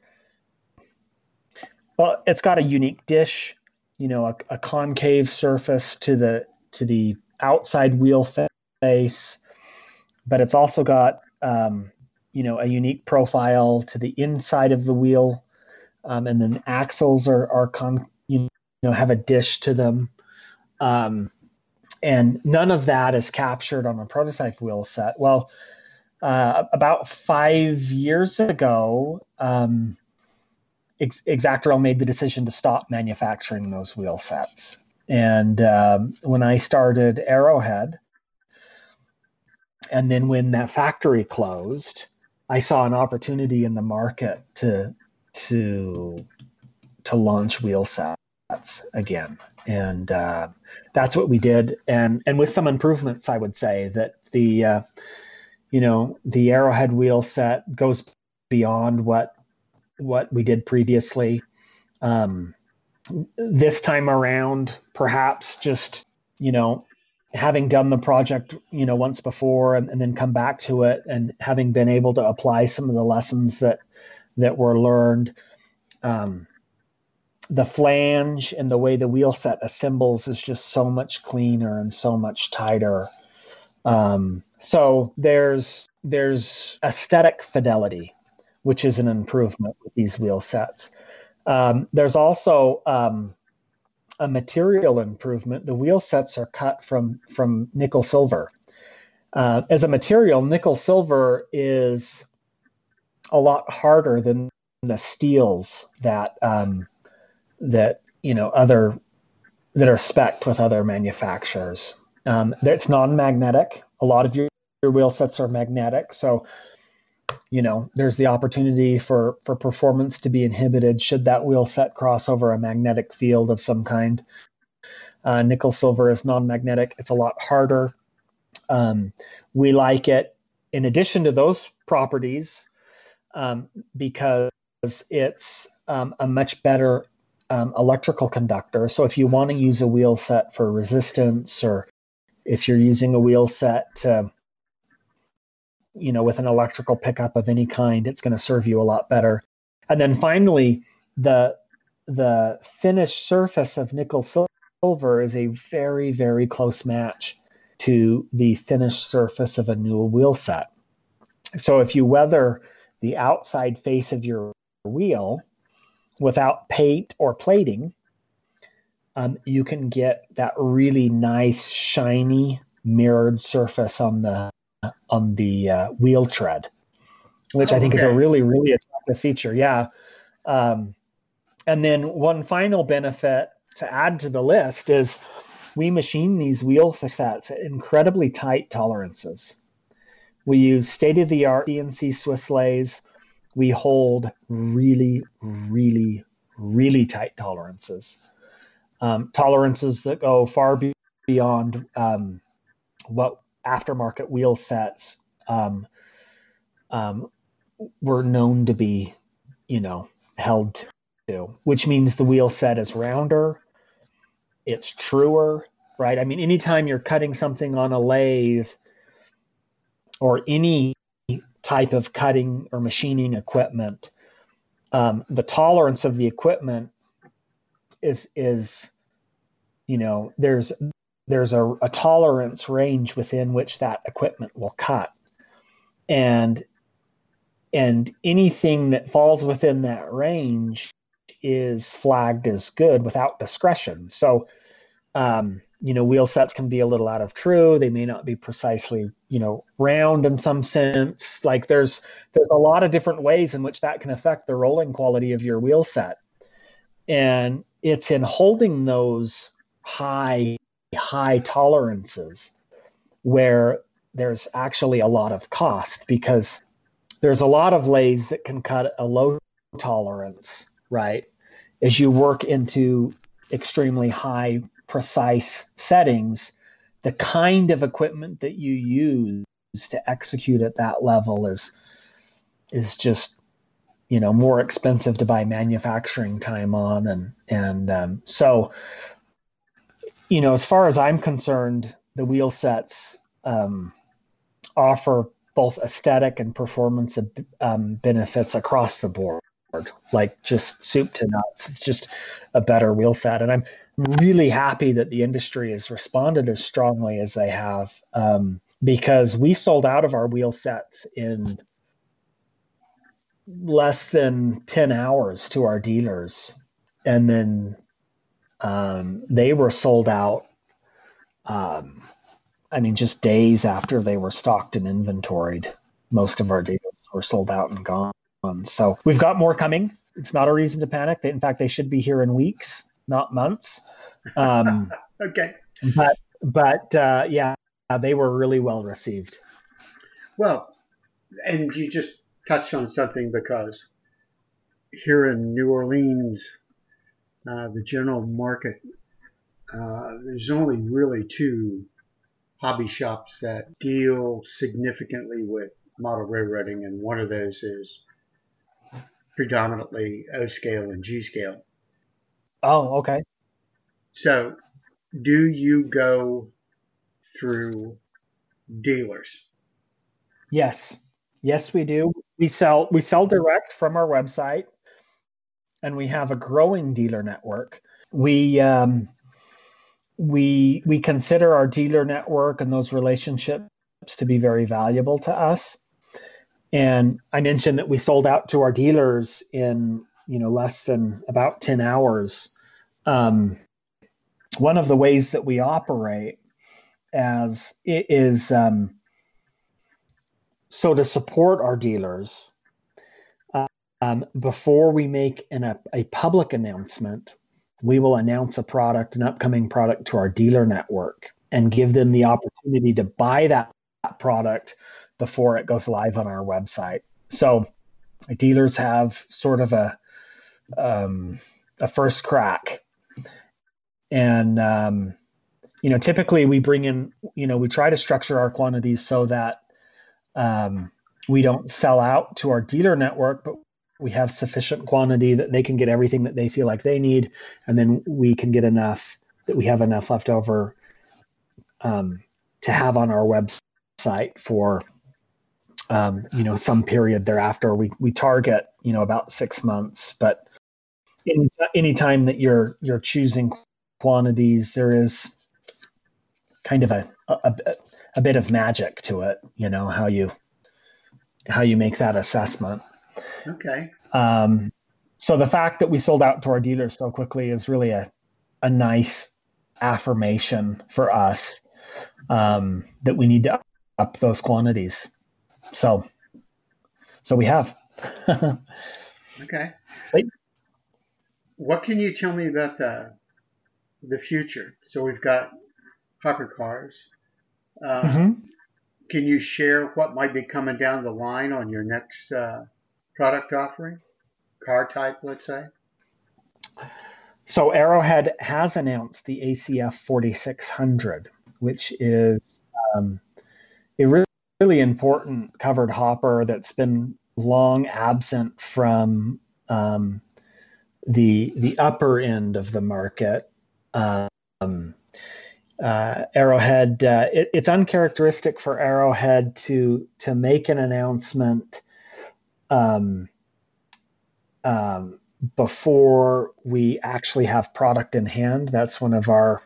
well, it's got a unique dish, you know, a, a concave surface to the to the outside wheel face, but it's also got um, you know a unique profile to the inside of the wheel, um, and then axles are are con you know have a dish to them, um, and none of that is captured on a prototype wheel set. Well, uh, about five years ago. Um, made the decision to stop manufacturing those wheel sets. And um, when I started Arrowhead, and then when that factory closed, I saw an opportunity in the market to to to launch wheel sets again, and uh, that's what we did. And and with some improvements, I would say that the uh, you know the Arrowhead wheel set goes beyond what what we did previously. Um, this time around, perhaps just you know having done the project you know once before and, and, then come back to it and having been able to apply some of the lessons that that were learned um, the flange and the way the wheel set assembles is just so much cleaner and so much tighter. Um, so there's there's aesthetic fidelity which is an improvement with these wheel sets. Um, there's also um, a material improvement. The wheel sets are cut from from nickel silver. Uh, as a material, nickel silver is a lot harder than the steels that um, that you know other that are specced with other manufacturers. Um, it's non-magnetic. A lot of your, your wheel sets are magnetic, so you know there's the opportunity for for performance to be inhibited should that wheel set cross over a magnetic field of some kind. Uh, nickel silver is non-magnetic. It's a lot harder. Um, we like it in addition to those properties um, because it's um, a much better um, electrical conductor. So if you want to use a wheel set for resistance, or if you're using a wheel set to, you know, with an electrical pickup of any kind, it's going to serve you a lot better. And then finally, the the finished surface of nickel silver is a very very close match to the finished surface of a new wheel set. So if you weather the outside face of your wheel without paint or plating, um, you can get that really nice, shiny, mirrored surface on the on the uh, wheel tread, which oh, I think okay. is a really, really attractive feature. Yeah. Um, and then one final benefit to add to the list is we machine these wheel facets at incredibly tight tolerances. We use state of the art CNC Swiss lathes we hold really, really, really tight tolerances. Um, tolerances that go far beyond um, what aftermarket wheel sets um, um, were known to be, you know, held to, which means the wheel set is rounder, it's truer, right? I mean, anytime you're cutting something on a lathe or any type of cutting or machining equipment, um, the tolerance of the equipment is is you know there's there's a, a tolerance range within which that equipment will cut. And and anything that falls within that range is flagged as good without discretion. So um, you know wheel sets can be a little out of true. They may not be precisely you know round in some sense. Like there's there's a lot of different ways in which that can affect the rolling quality of your wheel set. And it's in holding those high high tolerances where there's actually a lot of cost because there's a lot of lathes that can cut a low tolerance right as you work into extremely high precise settings, the kind of equipment that you use to execute at that level is is just you know more expensive to buy manufacturing time on and and um, so you know as far as i'm concerned the wheel sets um, offer both aesthetic and performance um, benefits across the board like just soup to nuts. It's just a better wheel set. And i'm really happy that the industry has responded as strongly as they have um, because we sold out of our wheel sets in less than 10 hours to our dealers. And then um, they were sold out um, i mean just days after they were stocked and inventoried most of our dealers were sold out and gone so we've got more coming it's not a reason to panic in fact they should be here in weeks not months. Um, okay. But but uh, yeah, they were really well received. Well, and you just touched on something because here in New Orleans, uh, the general market, uh, there's only really two hobby shops that deal significantly with model railroading, and one of those is predominantly O scale and G scale. Oh, okay. So, do you go through dealers? Yes. Yes, we do. We sell we sell direct from our website and we have a growing dealer network. We um, we we consider our dealer network and those relationships to be very valuable to us. And I mentioned that we sold out to our dealers in you know less than about 10 hours um, one of the ways that we operate as is um, so to support our dealers um, before we make an, a, a public announcement we will announce a product an upcoming product to our dealer network and give them the opportunity to buy that product before it goes live on our website. So dealers have sort of a um, a first crack. And um, you know typically we bring in you know we try to structure our quantities so that um, we don't sell out to our dealer network but we have sufficient quantity that they can get everything that they feel like they need and then we can get enough that we have enough left over um, to have on our website for um, you know some period thereafter we we target you know about six months but any, time that you're you're choosing quantities, there is kind of a, a, a bit of magic to it. You know how you how you make that assessment. Okay. Um, so the fact that we sold out to our dealers so quickly is really a a nice affirmation for us um, that we need to up those quantities. So, so we have. okay. What can you tell me about the the future? So we've got hopper cars. Uh, mm-hmm. Can you share what might be coming down the line on your next uh, product offering, car type, let's say? So Arrowhead has announced the ACF 4600, which is um, a really, really important covered hopper that's been long absent from um, the the upper end of the market. Um, uh, Arrowhead, uh, it, it's uncharacteristic for Arrowhead to to make an announcement um, um, before we actually have product in hand. That's one of our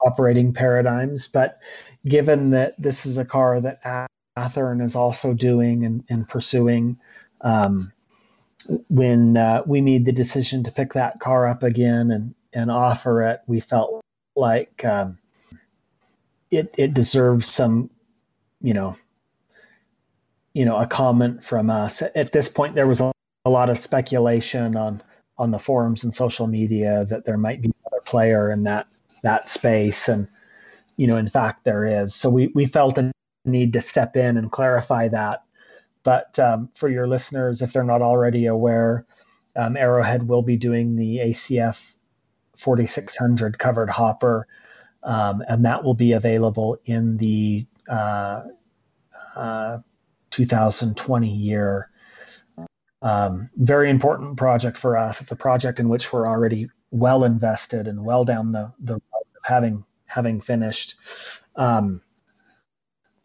operating paradigms. But given that this is a car that Athearn is also doing and, and pursuing, um, when uh, we made the decision to pick that car up again and, and offer it, we felt like um, it it deserved some, you know, you know, a comment from us. At this point, there was a, a lot of speculation on on the forums and social media that there might be another player in that that space, and you know, in fact, there is. So we we felt a need to step in and clarify that but um, for your listeners, if they're not already aware, um, Arrowhead will be doing the ACF 4600 covered hopper, um, and that will be available in the uh, uh, 2020 year. Um, very important project for us. It's a project in which we're already well invested and well down the the road of having having finished. Um,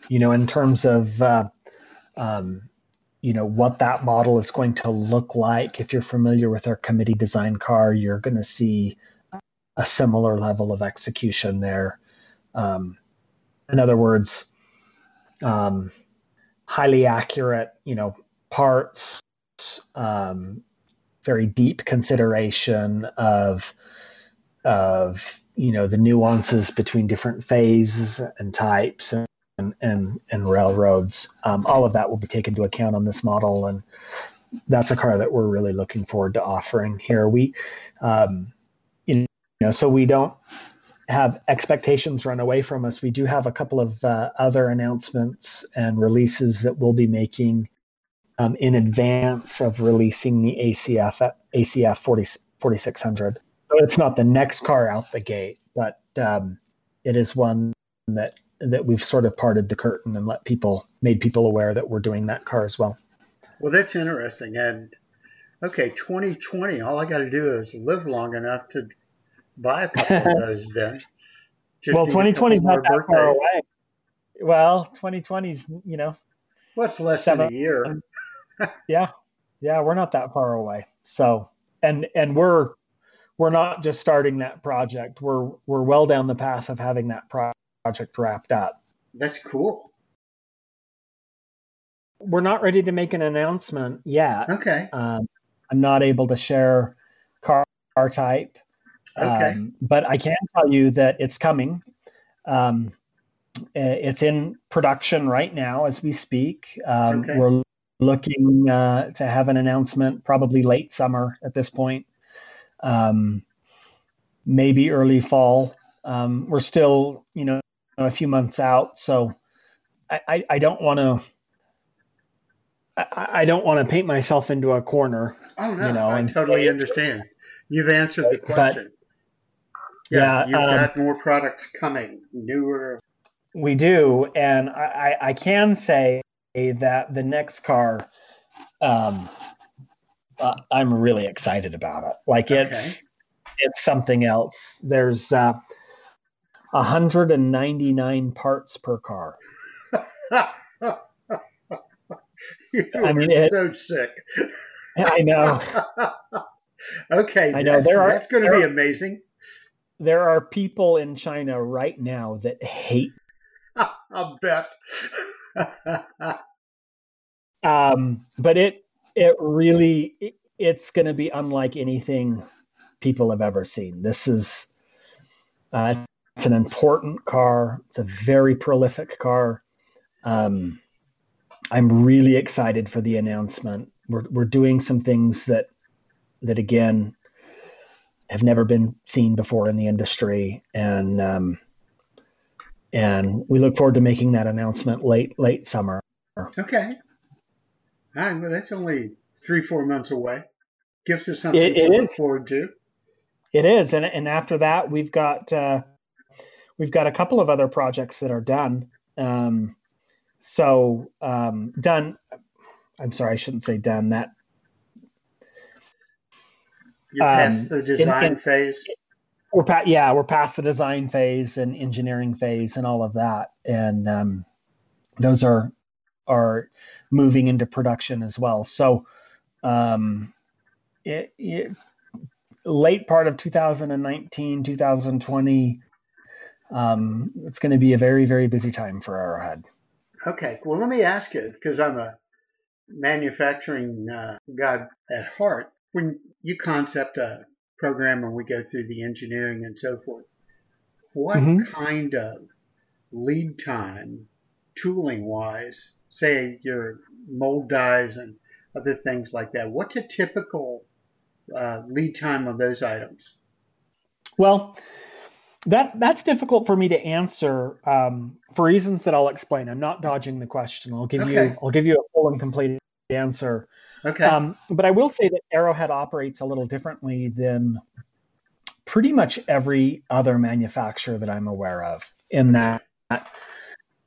you know, in terms of uh, um, you know what that model is going to look like if you're familiar with our committee design car you're going to see a similar level of execution there um, in other words um, highly accurate you know parts um, very deep consideration of of you know the nuances between different phases and types and and and, railroads. Um, all of that will be taken into account on this model, and that's a car that we're really looking forward to offering here. We, um, you know, so we don't have expectations run away from us. We do have a couple of uh, other announcements and releases that we'll be making um, in advance of releasing the ACF ACF 40, 4600. So it's not the next car out the gate, but um, it is one that that we've sort of parted the curtain and let people made people aware that we're doing that car as well. Well, that's interesting. And okay, 2020, all I got to do is live long enough to buy a couple of those then. well, 2020 is not that birthdays. far away. Well, 2020's, you know, what's less seven, than a year? yeah, yeah, we're not that far away. So, and and we're we're not just starting that project. We're we're well down the path of having that project wrapped up. That's cool. We're not ready to make an announcement yet. Okay. Um, I'm not able to share car, car type. Okay. Um, but I can tell you that it's coming. Um, it's in production right now as we speak. Um, okay. We're looking uh, to have an announcement probably late summer at this point, um, maybe early fall. Um, we're still, you know, a few months out, so I, I, I don't want to. I, I, don't want to paint myself into a corner. Oh no, you know, I totally understand. You've answered the question. But, yeah, yeah, you've um, got more products coming, newer. We do, and I, I can say that the next car, um, uh, I'm really excited about it. Like it's okay. it's something else. There's uh, 199 parts per car. I mean, it's so sick. I know. okay, I know there are. That's going to be amazing. There are people in China right now that hate. I'll bet. um, but it it really it, it's going to be unlike anything people have ever seen. This is uh, it's an important car. It's a very prolific car. Um, I'm really excited for the announcement. We're we're doing some things that that again have never been seen before in the industry, and um, and we look forward to making that announcement late late summer. Okay. All right. Well, that's only three four months away. Gives us something it, it to is. look forward to. It is, and and after that, we've got uh, we've got a couple of other projects that are done. Um, so um, done. I'm sorry, I shouldn't say done. That you're past um, the design phase. We're past, yeah, we're past the design phase and engineering phase and all of that, and um, those are are moving into production as well. So, um, it, it, late part of 2019, 2020, um, it's going to be a very very busy time for Arrowhead. Okay, well, let me ask you because I'm a manufacturing uh, guy at heart when you concept a program and we go through the engineering and so forth, what mm-hmm. kind of lead time, tooling wise, say your mold dies and other things like that, what's a typical uh, lead time on those items? Well, that that's difficult for me to answer um, for reasons that I'll explain. I'm not dodging the question. I'll give okay. you I'll give you a full and complete answer. Okay. Um, but I will say that Arrowhead operates a little differently than pretty much every other manufacturer that I'm aware of. In that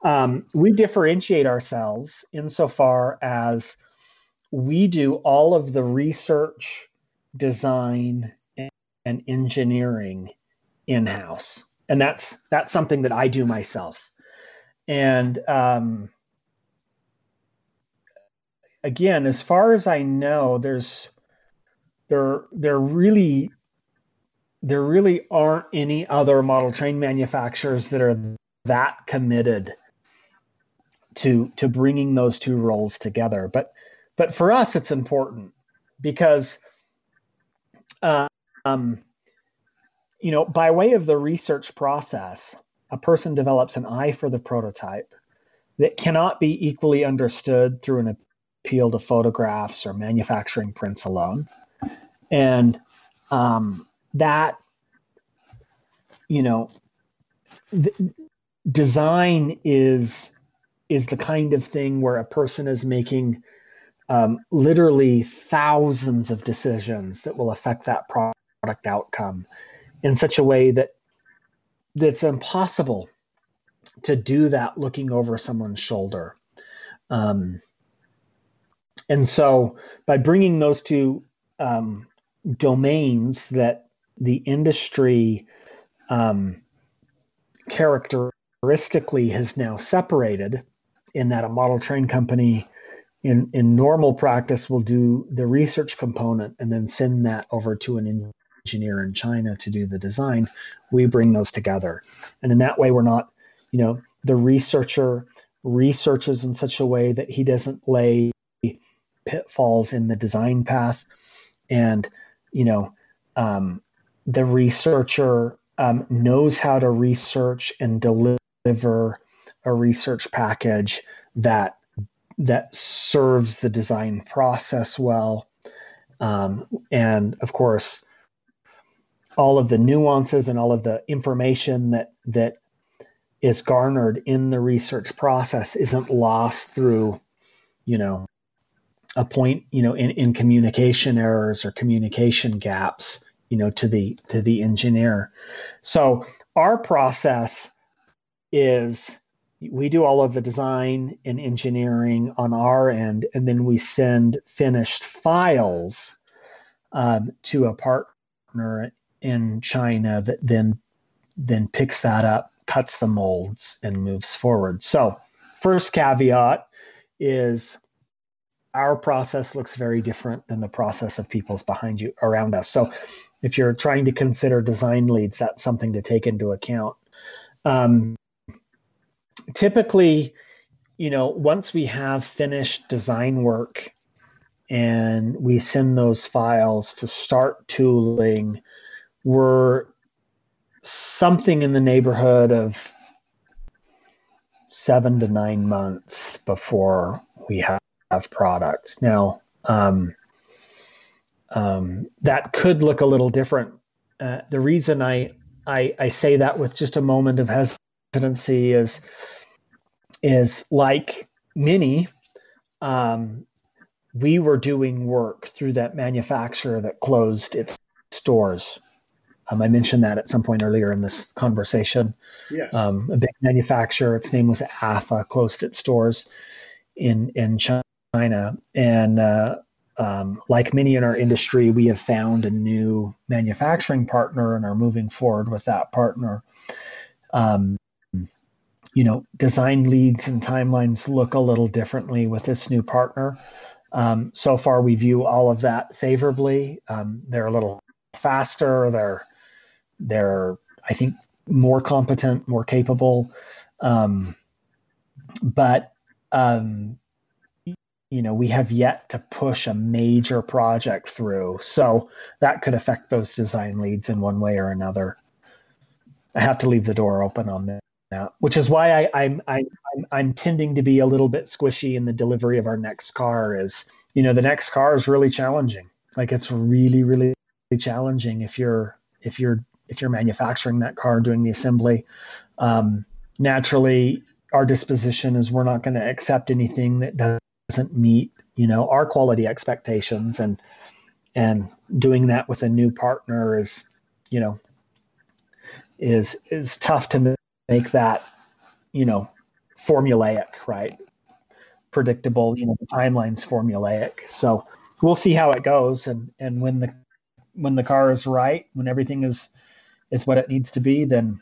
um, we differentiate ourselves insofar as we do all of the research, design, and engineering in house, and that's that's something that I do myself. And um, again, as far as I know, there's there there really there really aren't any other model train manufacturers that are that committed to to bringing those two roles together. But but for us, it's important because um, you know by way of the research process, a person develops an eye for the prototype that cannot be equally understood through an appeal to photographs or manufacturing prints alone. And um, that, you know, design is is the kind of thing where a person is making um, literally thousands of decisions that will affect that product outcome in such a way that that's impossible to do that looking over someone's shoulder. Um, and so by bringing those two um, domains that the industry um, characteristically has now separated, in that a model train company in, in normal practice will do the research component and then send that over to an engineer in China to do the design. We bring those together. And in that way, we're not, you know, the researcher researches in such a way that he doesn't lay pitfalls in the design path. And you know um, the researcher um, knows how to research and deliver a research package that that serves the design process well. Um, and of course all of the nuances and all of the information that that is garnered in the research process isn't lost through you know a point you know in, in communication errors or communication gaps you know to the to the engineer. So our process is we do all of the design and engineering on our end and then we send finished files um, to a partner in china that then then picks that up cuts the molds and moves forward. So first caveat is our process looks very different than the process of people's behind you around us so if you're trying to consider design leads, that's something to take into account. Um, typically, you know, once we have finished design work and we send those files to start tooling, we're something in the neighborhood of seven to nine months before we have, have products. Now, um, um, that could look a little different. Uh, the reason I, I, I say that with just a moment of hesitancy is is like many, um, we were doing work through that manufacturer that closed its stores. Um, I mentioned that at some point earlier in this conversation. Yeah. Um, a big manufacturer, its name was AFA, closed its stores in in China, and uh, um, like many in our industry, we have found a new manufacturing partner and are moving forward with that partner. Um, you know, design leads and timelines look a little differently with this new partner. Um, so far, we view all of that favorably. Um, they're a little faster. They're they're I think more competent, more capable. Um, but um, you know we have yet to push a major project through. So that could affect those design leads in one way or another. I have to leave the door open on that which is why I, I'm, I'm i'm tending to be a little bit squishy in the delivery of our next car is you know the next car is really challenging. Like it's really really challenging if you're if you're if you're manufacturing that car doing the assembly. Um, naturally our disposition is we're not going to accept anything that does doesn't meet you know our quality expectations and and doing that with a new partner is you know is is tough to make that you know formulaic right? Predictable you know the timeline's formulaic. So we'll see how it goes and and when the when the car is right when everything is is what it needs to be then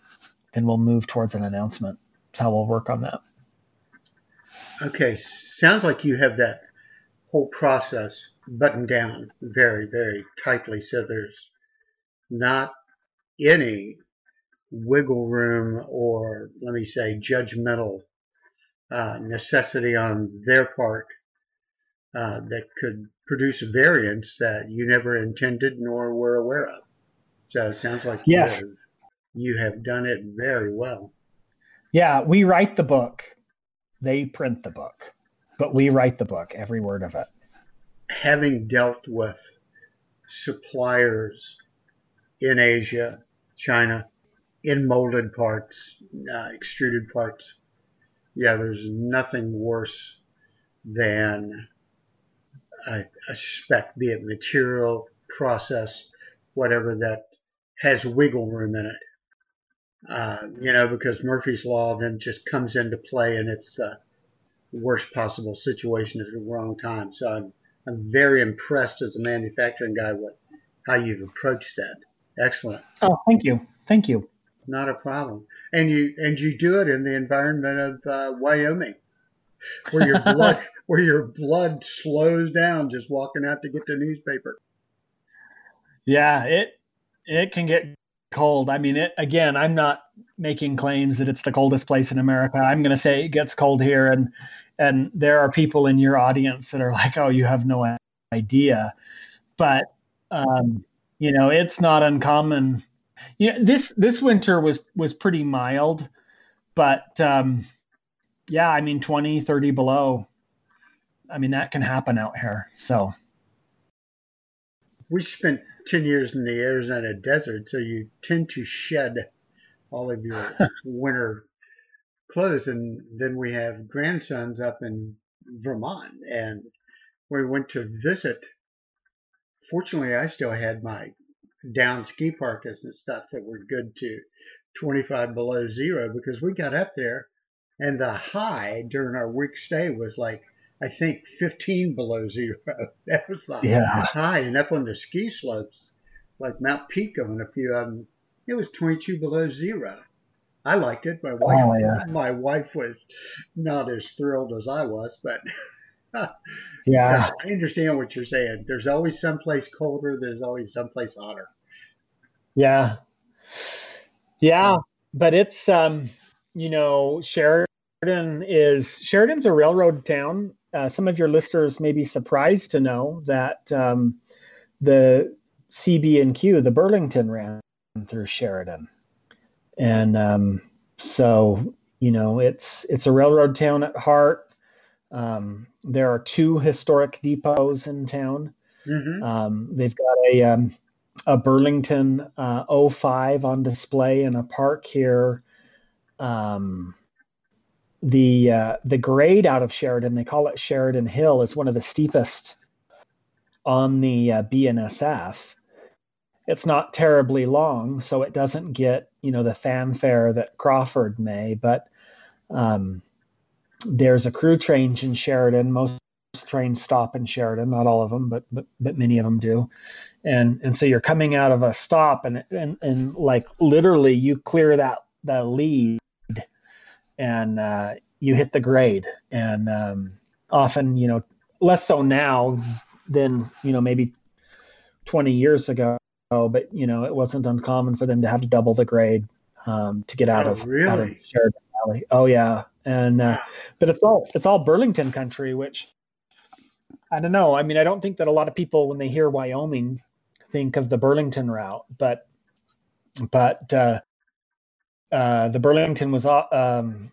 then we'll move towards an announcement. That's how we'll work on that. Okay sounds like you have that whole process buttoned down very, very tightly. So there's not any wiggle room or, let me say, judgmental uh, necessity on their part uh, that could produce a variance that you never intended nor were aware of. So it sounds like yes. you, have, you have done it very well. Yeah, we write the book, they print the book but we write the book, every word of it. Having dealt with suppliers in Asia, China, in molded parts, uh, extruded parts, yeah, there's nothing worse than a, a spec, be it material, process, whatever that has wiggle room in it. Uh, you know, because Murphy's Law then just comes into play and it's uh, worst possible situation at the wrong time. So I'm, I'm very impressed as a manufacturing guy with how you've approached that. Excellent. Oh, thank you. Thank you. Not a problem. And you and you do it in the environment of uh, Wyoming, where your blood where your blood slows down just walking out to get the newspaper. Yeah, it it can get cold. I mean, it again. I'm not making claims that it's the coldest place in America. I'm going to say it gets cold here, and and there are people in your audience that are like, "Oh, you have no idea," but um, you know, it's not uncommon. You know, this this winter was was pretty mild, but um, yeah, I mean 20, 30 below. I mean that can happen out here. So we spent 10 years in the Arizona desert, so you tend to shed all of your winter clothes. And then we have grandsons up in Vermont, and we went to visit. Fortunately, I still had my down ski parkas and stuff that were good to 25 below zero because we got up there and the high during our week stay was like I think 15 below zero. That was the yeah. high, and up on the ski slopes, like Mount Pico and a few of them, it was 22 below zero. I liked it. My wife, oh, yeah. my wife was not as thrilled as I was, but yeah, I understand what you're saying. There's always someplace colder. There's always someplace hotter. Yeah, yeah, but it's um, you know, Sheridan is Sheridan's a railroad town. Uh, some of your listeners may be surprised to know that um, the CB and Q, the Burlington, ran through Sheridan and um, so you know it's it's a railroad town at heart. Um, there are two historic depots in town. Mm-hmm. Um, they've got a um, a Burlington uh, 05 on display in a park here. Um, the uh, the grade out of Sheridan, they call it Sheridan Hill, is one of the steepest on the uh, BNSF it's not terribly long, so it doesn't get you know the fanfare that Crawford may. But um, there's a crew change in Sheridan. Most trains stop in Sheridan, not all of them, but but but many of them do. And and so you're coming out of a stop, and and and like literally you clear that that lead, and uh, you hit the grade. And um, often, you know, less so now than you know maybe 20 years ago but you know it wasn't uncommon for them to have to double the grade um, to get out oh, of really? out of Sheridan Valley. Oh yeah, and uh, but it's all it's all Burlington country, which I don't know. I mean, I don't think that a lot of people when they hear Wyoming think of the Burlington route, but but uh, uh, the Burlington was uh, um,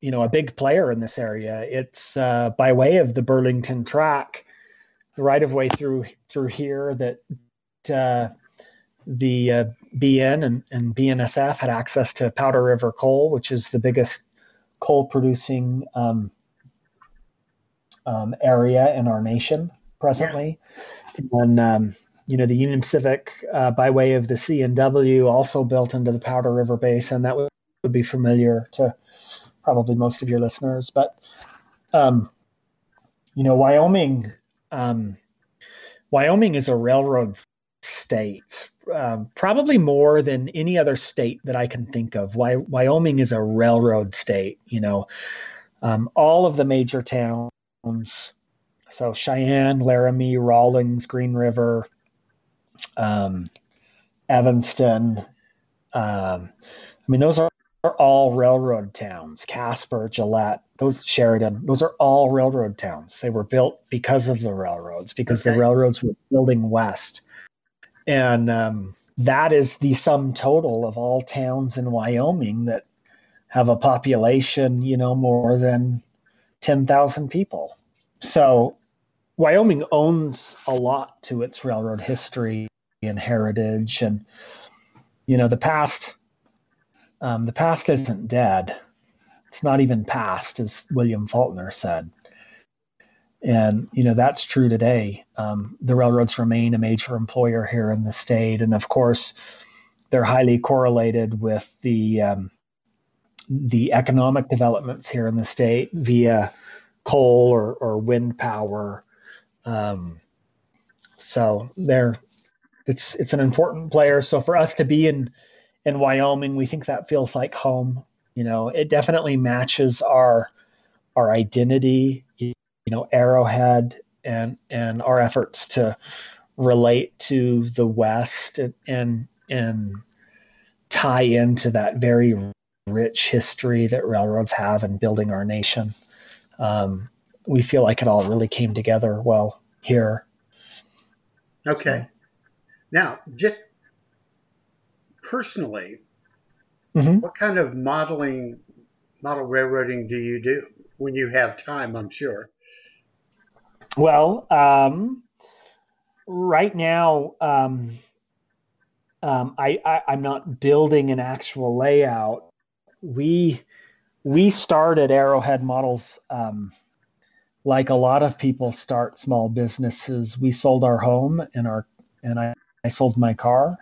you know a big player in this area. It's uh, by way of the Burlington track, the right of way through through here that uh, the uh, BN and, and BNSF had access to Powder River coal, which is the biggest coal producing um, um, area in our nation presently. Yeah. And, um, you know, the Union Pacific, uh, by way of the CNW, also built into the Powder River Basin. That would, would be familiar to probably most of your listeners. But, um, you know, Wyoming, um, Wyoming is a railroad state, um, probably more than any other state that I can think of. Why Wyoming is a railroad state. You know, um, all of the major towns. So Cheyenne, Laramie, Rawlins, Green River, um, Evanston. Um, I mean, those are, are all railroad towns. Casper, Gillette, those Sheridan, those are all railroad towns. They were built because of the railroads, because okay. the railroads were building west and um, that is the sum total of all towns in Wyoming that have a population, you know, more than 10,000 people. So Wyoming owns a lot to its railroad history and heritage. And, you know, the past, um, the past isn't dead. It's not even past, as William Faulkner said. And you know that's true today. Um, the railroads remain a major employer here in the state, and of course, they're highly correlated with the um, the economic developments here in the state via coal or, or wind power. Um, so they're it's it's an important player. So for us to be in in Wyoming, we think that feels like home. You know, it definitely matches our our identity you know Arrowhead and and our efforts to relate to the West and and, and tie into that very rich history that railroads have in building our nation. Um, we feel like it all really came together well here. Okay. Now, just personally, mm-hmm. what kind of modeling, model railroading do you do when you have time? I'm sure. Well, um, right now, um, um, I, I am not building an actual layout. We we started Arrowhead Models um, like a lot of people start small businesses. We sold our home and our and I, I sold my car.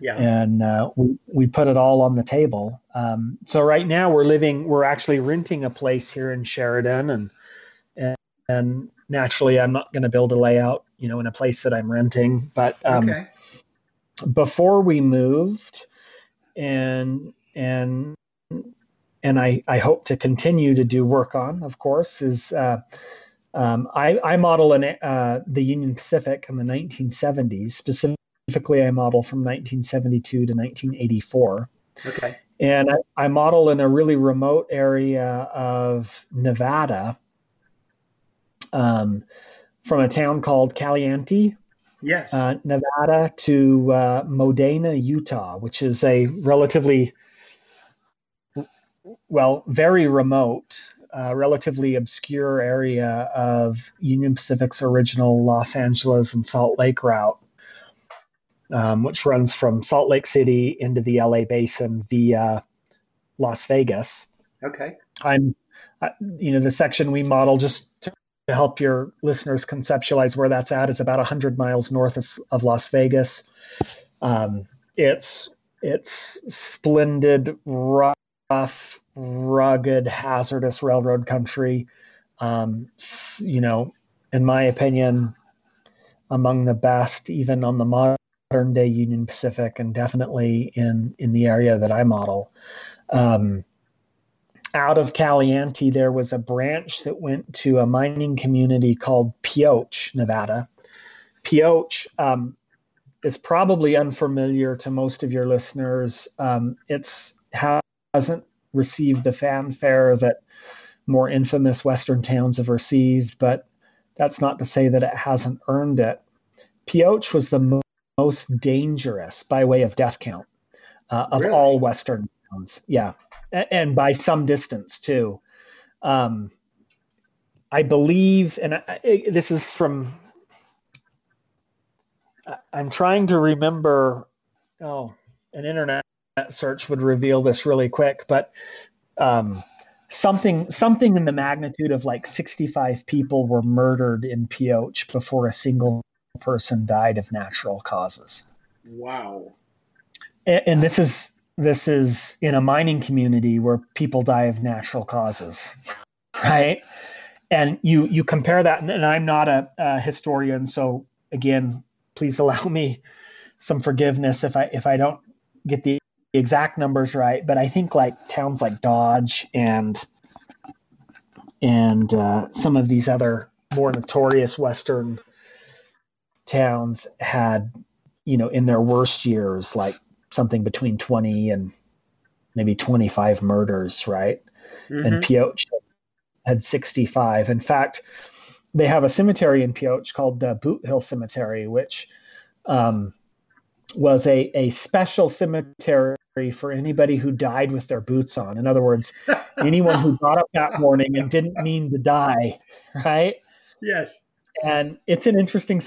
Yeah. And uh, we, we put it all on the table. Um, so right now we're living, we're actually renting a place here in Sheridan and, and, and naturally I'm not going to build a layout, you know, in a place that I'm renting, but, um, okay. before we moved and, and, and I, I hope to continue to do work on, of course, is, uh, um, I, I, model in uh, the Union Pacific in the 1970s. Specifically, I model from 1972 to 1984. Okay. And I, I model in a really remote area of Nevada um, from a town called Caliente, yes. Uh, Nevada, to uh, Modena, Utah, which is a relatively, well, very remote uh, relatively obscure area of Union Pacific's original Los Angeles and Salt Lake route, um, which runs from Salt Lake City into the LA basin via Las Vegas. Okay. I'm, uh, you know, the section we model just to help your listeners conceptualize where that's at is about 100 miles north of, of Las Vegas. Um, it's it's splendid, rough, rugged, hazardous railroad country. Um, you know, in my opinion, among the best, even on the modern day Union Pacific, and definitely in in the area that I model. Um, out of Caliente, there was a branch that went to a mining community called Pioche, Nevada. Pioche um, is probably unfamiliar to most of your listeners. Um, it's hasn't received the fanfare that more infamous Western towns have received, but that's not to say that it hasn't earned it. Pioche was the most dangerous by way of death count uh, of really? all Western towns. Yeah. And by some distance, too. Um, I believe, and I, this is from, I'm trying to remember, oh, an internet search would reveal this really quick, but um, something something in the magnitude of like 65 people were murdered in Pioche before a single person died of natural causes. Wow. And, and this is this is in a mining community where people die of natural causes, right? And you you compare that, and I'm not a, a historian, so again, please allow me some forgiveness if I if I don't get the exact numbers right, but I think like towns like Dodge and and uh, some of these other more notorious Western towns had, you know, in their worst years, like something between 20 and maybe 25 murders, right? Mm-hmm. And Pioche had 65. In fact, they have a cemetery in Pioche called the Boot Hill Cemetery, which um, was a, a special cemetery for anybody who died with their boots on. In other words, anyone who got up that morning and didn't mean to die, right? Yes. And it's an interesting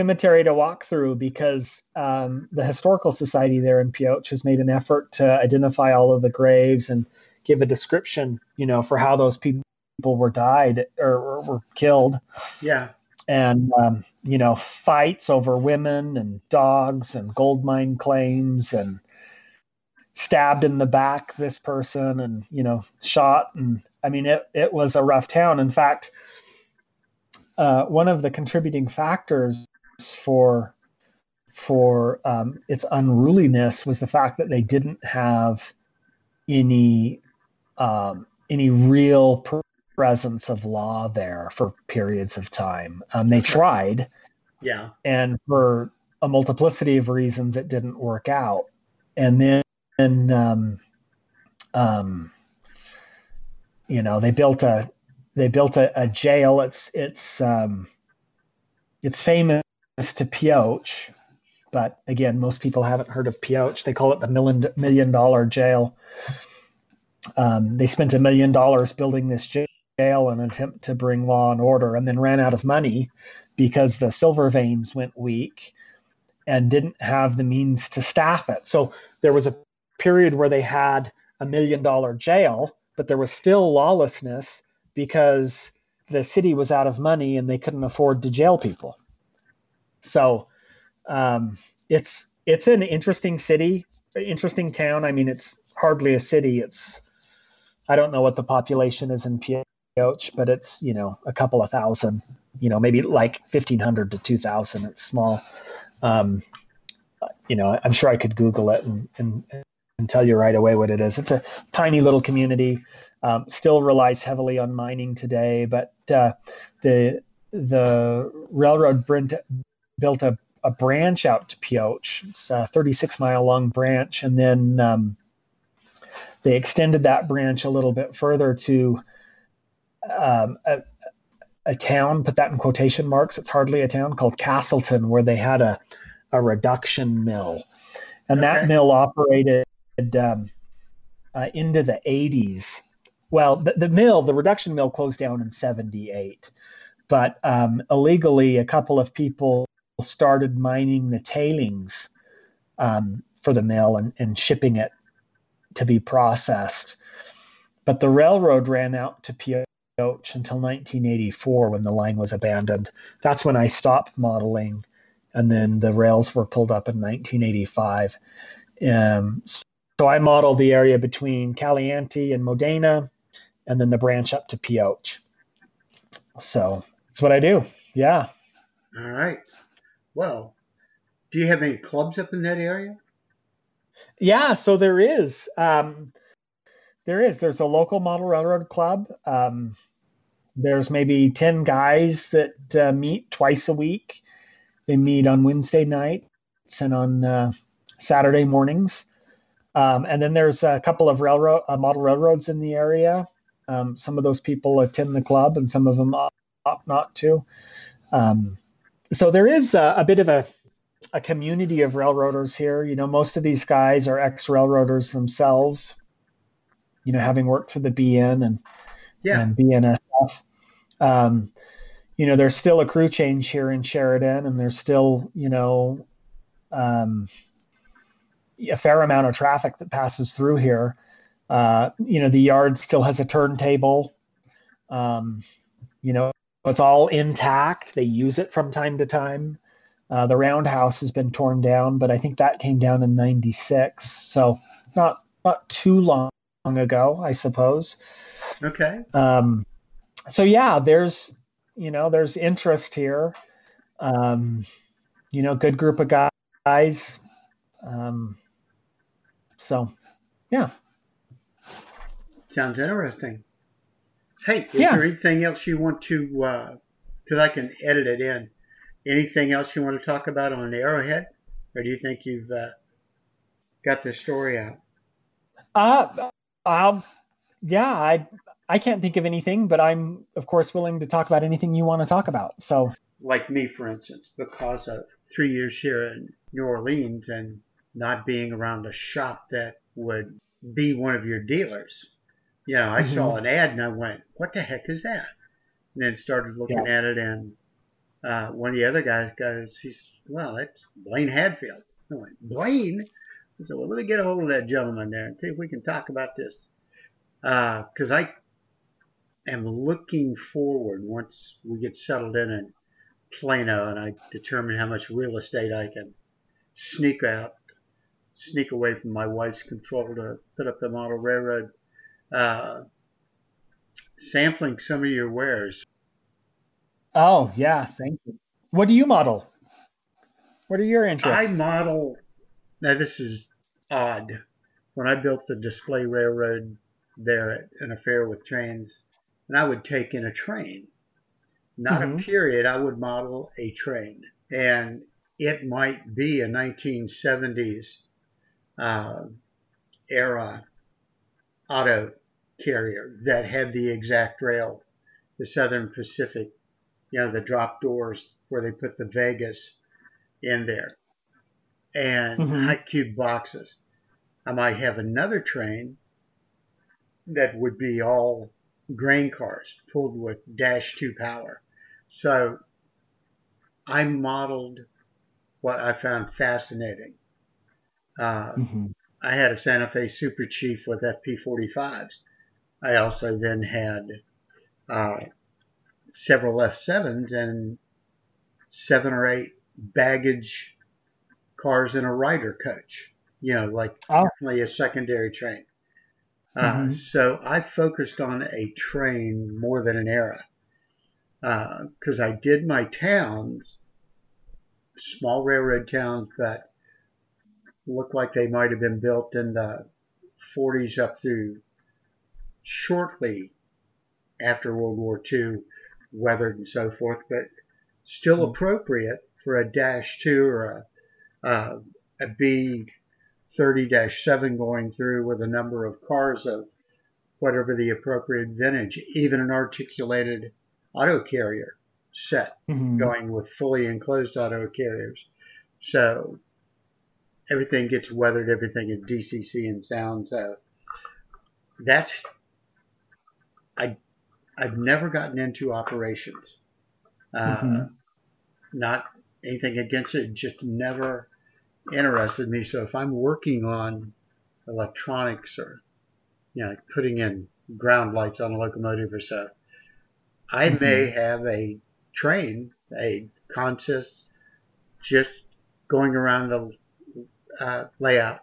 cemetery to walk through because um, the historical society there in Pioche has made an effort to identify all of the graves and give a description, you know, for how those people were died or, or were killed. Yeah. And um, you know, fights over women and dogs and gold mine claims and stabbed in the back this person and you know shot and i mean it, it was a rough town in fact uh, one of the contributing factors for for um, its unruliness was the fact that they didn't have any um, any real presence of law there for periods of time. Um, they tried, yeah, and for a multiplicity of reasons, it didn't work out. And then and um, um, you know they built a they built a, a jail. It's it's um, it's famous to Pioche, but again, most people haven't heard of Pioche. They call it the million million dollar jail. Um, they spent a million dollars building this jail in an attempt to bring law and order, and then ran out of money because the silver veins went weak and didn't have the means to staff it. So there was a period where they had a million dollar jail, but there was still lawlessness because the city was out of money and they couldn't afford to jail people. So um, it's it's an interesting city, interesting town. I mean, it's hardly a city. It's I don't know what the population is in Pioche, but it's you know a couple of thousand. You know, maybe like fifteen hundred to two thousand. It's small. Um, you know, I'm sure I could Google it and, and and tell you right away what it is. It's a tiny little community. Um, still relies heavily on mining today, but uh, the the railroad built a, a branch out to Pioche. It's a 36 mile long branch, and then um, they extended that branch a little bit further to um, a, a town. Put that in quotation marks. It's hardly a town called Caselton, where they had a a reduction mill, and okay. that mill operated um, uh, into the 80s. Well, the, the mill, the reduction mill, closed down in 78 but um, illegally, a couple of people started mining the tailings um, for the mill and, and, shipping it to be processed. But the railroad ran out to Pioche until 1984 when the line was abandoned. That's when I stopped modeling, and then the rails were pulled up in 1985. Um, so I modeled the area between Caliente and Modena, and then the branch up to Pioche. So that's what I do. Yeah. All right. Well, do you have any clubs up in that area? Yeah, so there is. Um, there is. There's a local model railroad club. Um, there's maybe 10 guys that uh, meet twice a week. They meet on Wednesday nights and on uh, Saturday mornings. Um, and then there's a couple of railroad uh, model railroads in the area. Um, some of those people attend the club, and some of them opt not to. Um, so there is a, a, bit of a, a community of railroaders here. You know, most of these guys are ex railroaders themselves. You know, having worked for the BN and yeah. and BNSF. Um, you know, there's still a crew change here in Sheridan, and there's still you know um, a fair amount of traffic that passes through here. Uh, you know, the yard still has a turntable. Um, you know, it's all intact. They use it from time to time. Uh, the roundhouse has been torn down, but I think that came down in '96, so not not too long ago, I suppose. Okay. Um, so yeah, there's you know there's interest here. Um, you know, good group of guys. Um, so, yeah. Sounds interesting. Hey, is yeah. there anything else you want to, because uh, I can edit it in, anything else you want to talk about on Arrowhead? Or do you think you've uh, got the story out? Uh, um, yeah, I, I can't think of anything, but I'm, of course, willing to talk about anything you want to talk about. So, like me, for instance, because of three years here in New Orleans and not being around a shop that would be one of your dealers you know, I mm-hmm. saw an ad and I went, what the heck is that? And then started looking yeah. at it and uh, one of the other guys goes, he's, well, it's Blaine Hadfield. I went, Blaine? I said, well, let me get a hold of that gentleman there and see if we can talk about this. Because uh, I am looking forward once we get settled in in Plano and I determine how much real estate I can sneak out, sneak away from my wife's control to put up the model railroad uh, sampling some of your wares. Oh yeah, thank you. What do you model? What are your interests? I model. Now this is odd. When I built the display railroad there at an affair with trains, and I would take in a train, not mm-hmm. a period. I would model a train, and it might be a 1970s uh, era auto carrier that had the exact rail, the Southern Pacific, you know, the drop doors where they put the Vegas in there. and mm-hmm. high cube boxes. I might have another train that would be all grain cars pulled with dash two power. So I modeled what I found fascinating. Uh, mm-hmm. I had a Santa Fe Super Chief with FP45s. I also then had uh, several F7s and seven or eight baggage cars in a rider coach, you know, like oh. definitely a secondary train. Uh, mm-hmm. So I focused on a train more than an era because uh, I did my towns, small railroad towns that looked like they might have been built in the 40s up through shortly after World War II, weathered and so forth, but still mm-hmm. appropriate for a Dash 2 or a, uh, a B 30-7 going through with a number of cars of whatever the appropriate vintage, even an articulated auto carrier set mm-hmm. going with fully enclosed auto carriers. So everything gets weathered, everything is DCC and sound. So that's I I've never gotten into operations. Uh, mm-hmm. Not anything against it, just never interested me. So if I'm working on electronics or you know putting in ground lights on a locomotive or so, I mm-hmm. may have a train, a consist, just going around the uh, layout.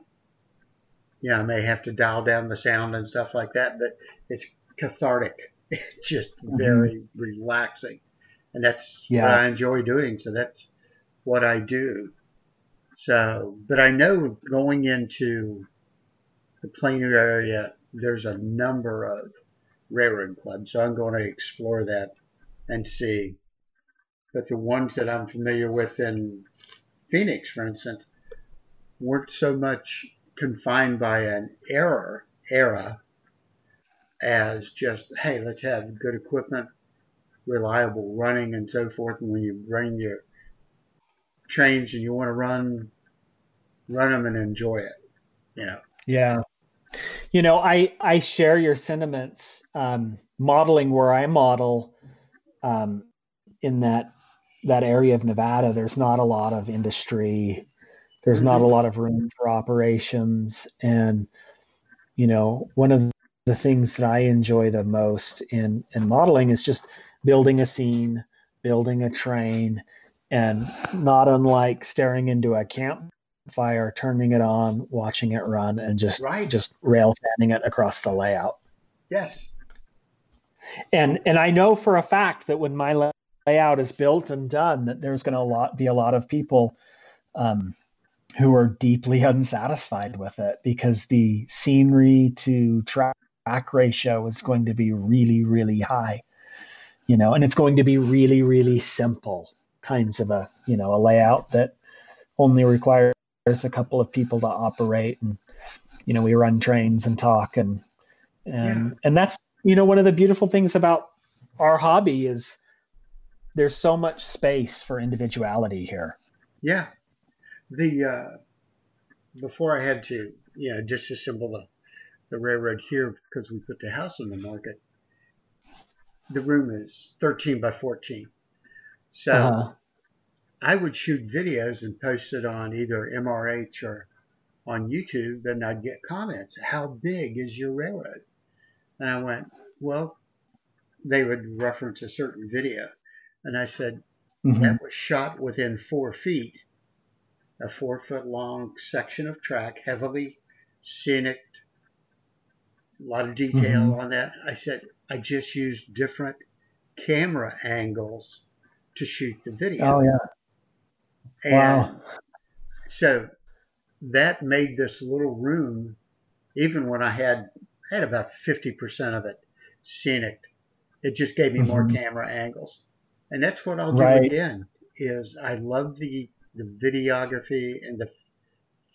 Yeah, I may have to dial down the sound and stuff like that, but it's cathartic. It's just mm-hmm. very relaxing, and that's yeah. what I enjoy doing. So that's what I do. So, but I know going into the Plano area, there's a number of railroad clubs. So I'm going to explore that and see. But the ones that I'm familiar with in Phoenix, for instance, weren't so much confined by an error era as just, hey, let's have good equipment, reliable running and so forth. And when you bring your trains and you want to run, run them and enjoy it. You know. Yeah. You know, I I share your sentiments. Um, modeling where I model, um, in that that area of Nevada, there's not a lot of industry. There's not a mm-hmm. lot of room for operations, and you know, one of the things that I enjoy the most in in modeling is just building a scene, building a train, and not unlike staring into a campfire, turning it on, watching it run, and just right. just rail fanning it across the layout. Yes. And and I know for a fact that when my layout is built and done, that there's going to lot be a lot of people um, who are deeply unsatisfied with it because the scenery to track ratio is going to be really really high you know and it's going to be really really simple kinds of a you know a layout that only requires a couple of people to operate and you know we run trains and talk and and yeah. and that's you know one of the beautiful things about our hobby is there's so much space for individuality here yeah the uh before i had to you know disassemble the the railroad here because we put the house on the market the room is 13 by 14 so uh-huh. I would shoot videos and post it on either MRH or on YouTube, and I'd get comments. How big is your railroad? And I went, well, they would reference a certain video. And I said, mm-hmm. that was shot within four feet, a four foot long section of track, heavily scenic, a lot of detail mm-hmm. on that. I said, I just used different camera angles to shoot the video. Oh yeah. And wow. so that made this little room, even when I had I had about fifty percent of it scenic, it just gave me mm-hmm. more camera angles. And that's what I'll do right. again is I love the the videography and the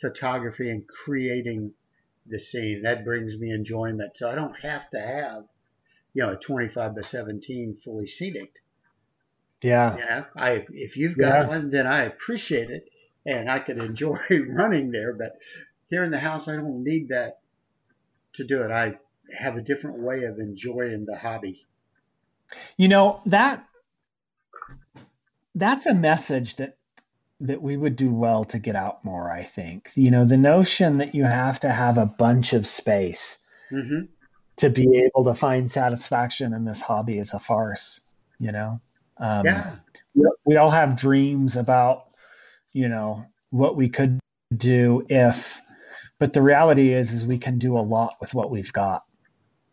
photography and creating the scene. That brings me enjoyment. So I don't have to have, you know, a 25 by 17 fully scenic yeah. You know, I if you've got yeah. one, then I appreciate it. and I could enjoy running there. But here in the house, I don't need that to do it. I have a different way of enjoying the hobby. You know that that's a message that that we would do well to get out more. I think you know the notion that you have to have a bunch of space mm-hmm. to be able to find satisfaction in this hobby is a farce. You know, um, yeah, we all have dreams about you know what we could do if but the reality is is we can do a lot with what we've got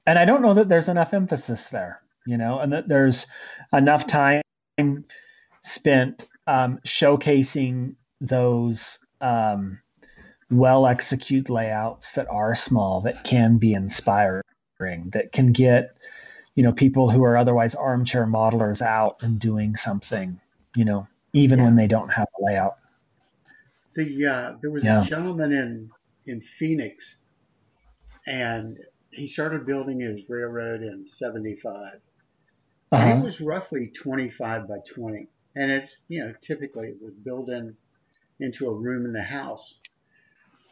and i don't know that there's enough emphasis there you know and that there's enough time spent um, showcasing those um, well executed layouts that are small that can be inspiring that can get you know people who are otherwise armchair modelers out and doing something you know even yeah. when they don't have a layout the uh, there was yeah. a gentleman in in Phoenix and he started building his railroad in 75 uh-huh. it was roughly 25 by 20 and it's you know typically it was built in into a room in the house.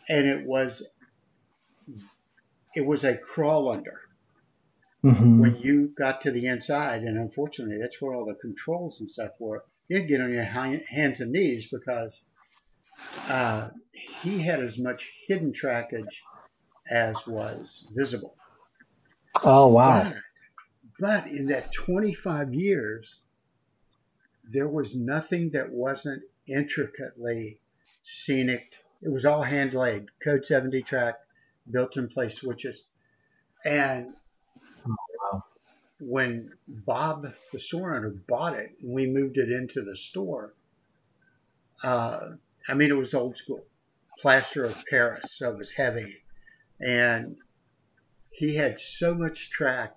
And it was it was a crawl under. Mm-hmm. when you got to the inside and unfortunately that's where all the controls and stuff were you'd get on your hands and knees because uh, he had as much hidden trackage as was visible. Oh wow. But, but in that 25 years there was nothing that wasn't intricately scenic. It was all hand laid, code 70 track, built in place switches. And when Bob, the store owner, bought it and we moved it into the store, uh, I mean, it was old school, plaster of Paris, so it was heavy. And he had so much track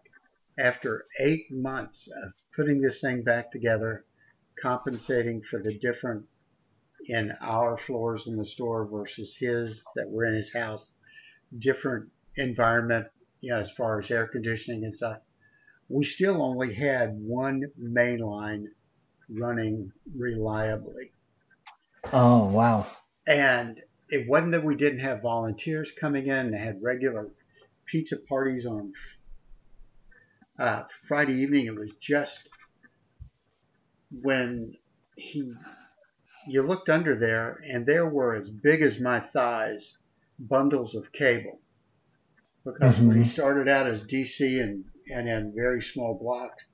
after eight months of putting this thing back together compensating for the different in our floors in the store versus his that were in his house, different environment, you know, as far as air conditioning and stuff. We still only had one main line running reliably. Oh, wow. And it wasn't that we didn't have volunteers coming in. They had regular pizza parties on uh, Friday evening. It was just when he you looked under there and there were as big as my thighs bundles of cable because mm-hmm. when he started out as DC and and in very small blocks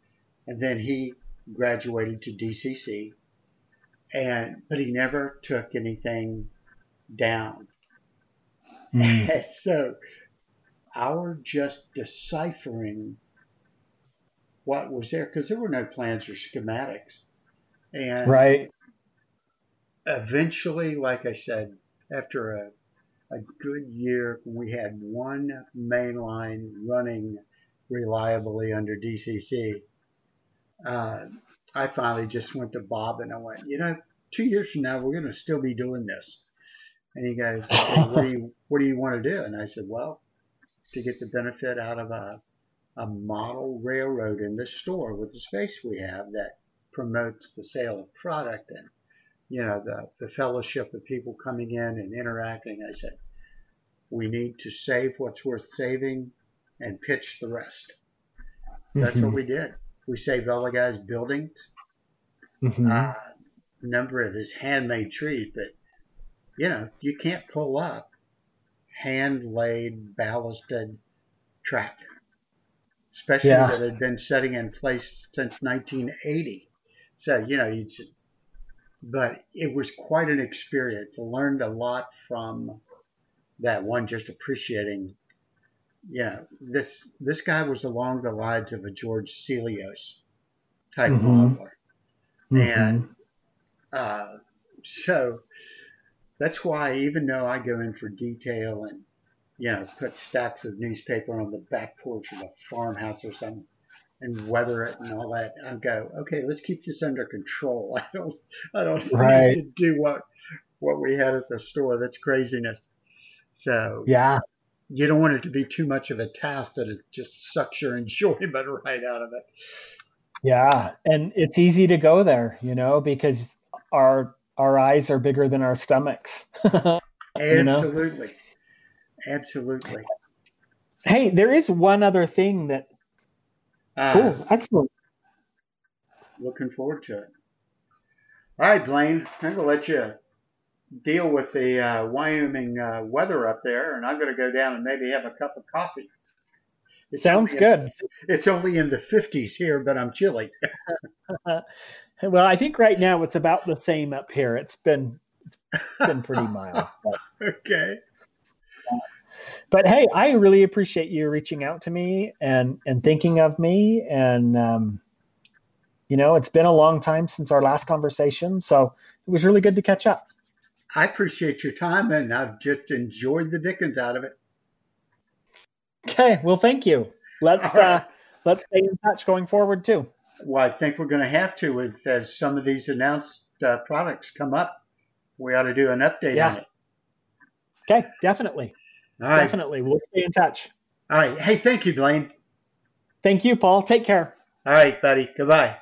and then he graduated to DCC and but he never took anything down mm. so our just deciphering what was there because there were no plans or schematics and right. Eventually, like I said, after a, a good year, we had one main line running reliably under DCC. Uh, I finally just went to Bob and I went, you know, two years from now, we're going to still be doing this. And he goes, what do you, what do you want to do? And I said, well, to get the benefit out of a, a model railroad in this store with the space we have that promotes the sale of product and you know the, the fellowship of people coming in and interacting. I said, we need to save what's worth saving and pitch the rest. That's mm-hmm. what we did. We saved all the guys' buildings, mm-hmm. uh, a number of his handmade trees, but you know, you can't pull up hand laid ballasted track, especially yeah. that had been setting in place since 1980. So, you know, you just, but it was quite an experience. I learned a lot from that one, just appreciating, you know, this, this guy was along the lines of a George Sellios type mm-hmm. modeler. Mm-hmm. And, uh, so that's why even though I go in for detail and, you know, put stacks of newspaper on the back porch of a farmhouse or something, and weather it and all that. I go, okay, let's keep this under control. I don't, I don't right. need to do what what we had at the store. That's craziness. So yeah, you don't want it to be too much of a task that it just sucks your enjoyment right out of it. Yeah, and it's easy to go there, you know, because our our eyes are bigger than our stomachs. Absolutely. Absolutely. Hey, there is one other thing that. Uh, cool. Excellent. Looking forward to it. All right, Blaine, I'm going to let you deal with the uh, Wyoming uh, weather up there, and I'm going to go down and maybe have a cup of coffee. It's Sounds good. In, it's only in the 50s here, but I'm chilly. well, I think right now it's about the same up here. It's been it's been pretty mild. Okay. But hey, I really appreciate you reaching out to me and and thinking of me. And um, you know, it's been a long time since our last conversation, so it was really good to catch up. I appreciate your time, and I've just enjoyed the dickens out of it. Okay, well, thank you. Let's right. uh, let's stay in touch going forward too. Well, I think we're going to have to with as some of these announced uh, products come up. We ought to do an update yeah. on it. Okay, definitely. Definitely. We'll stay in touch. All right. Hey, thank you, Blaine. Thank you, Paul. Take care. All right, buddy. Goodbye.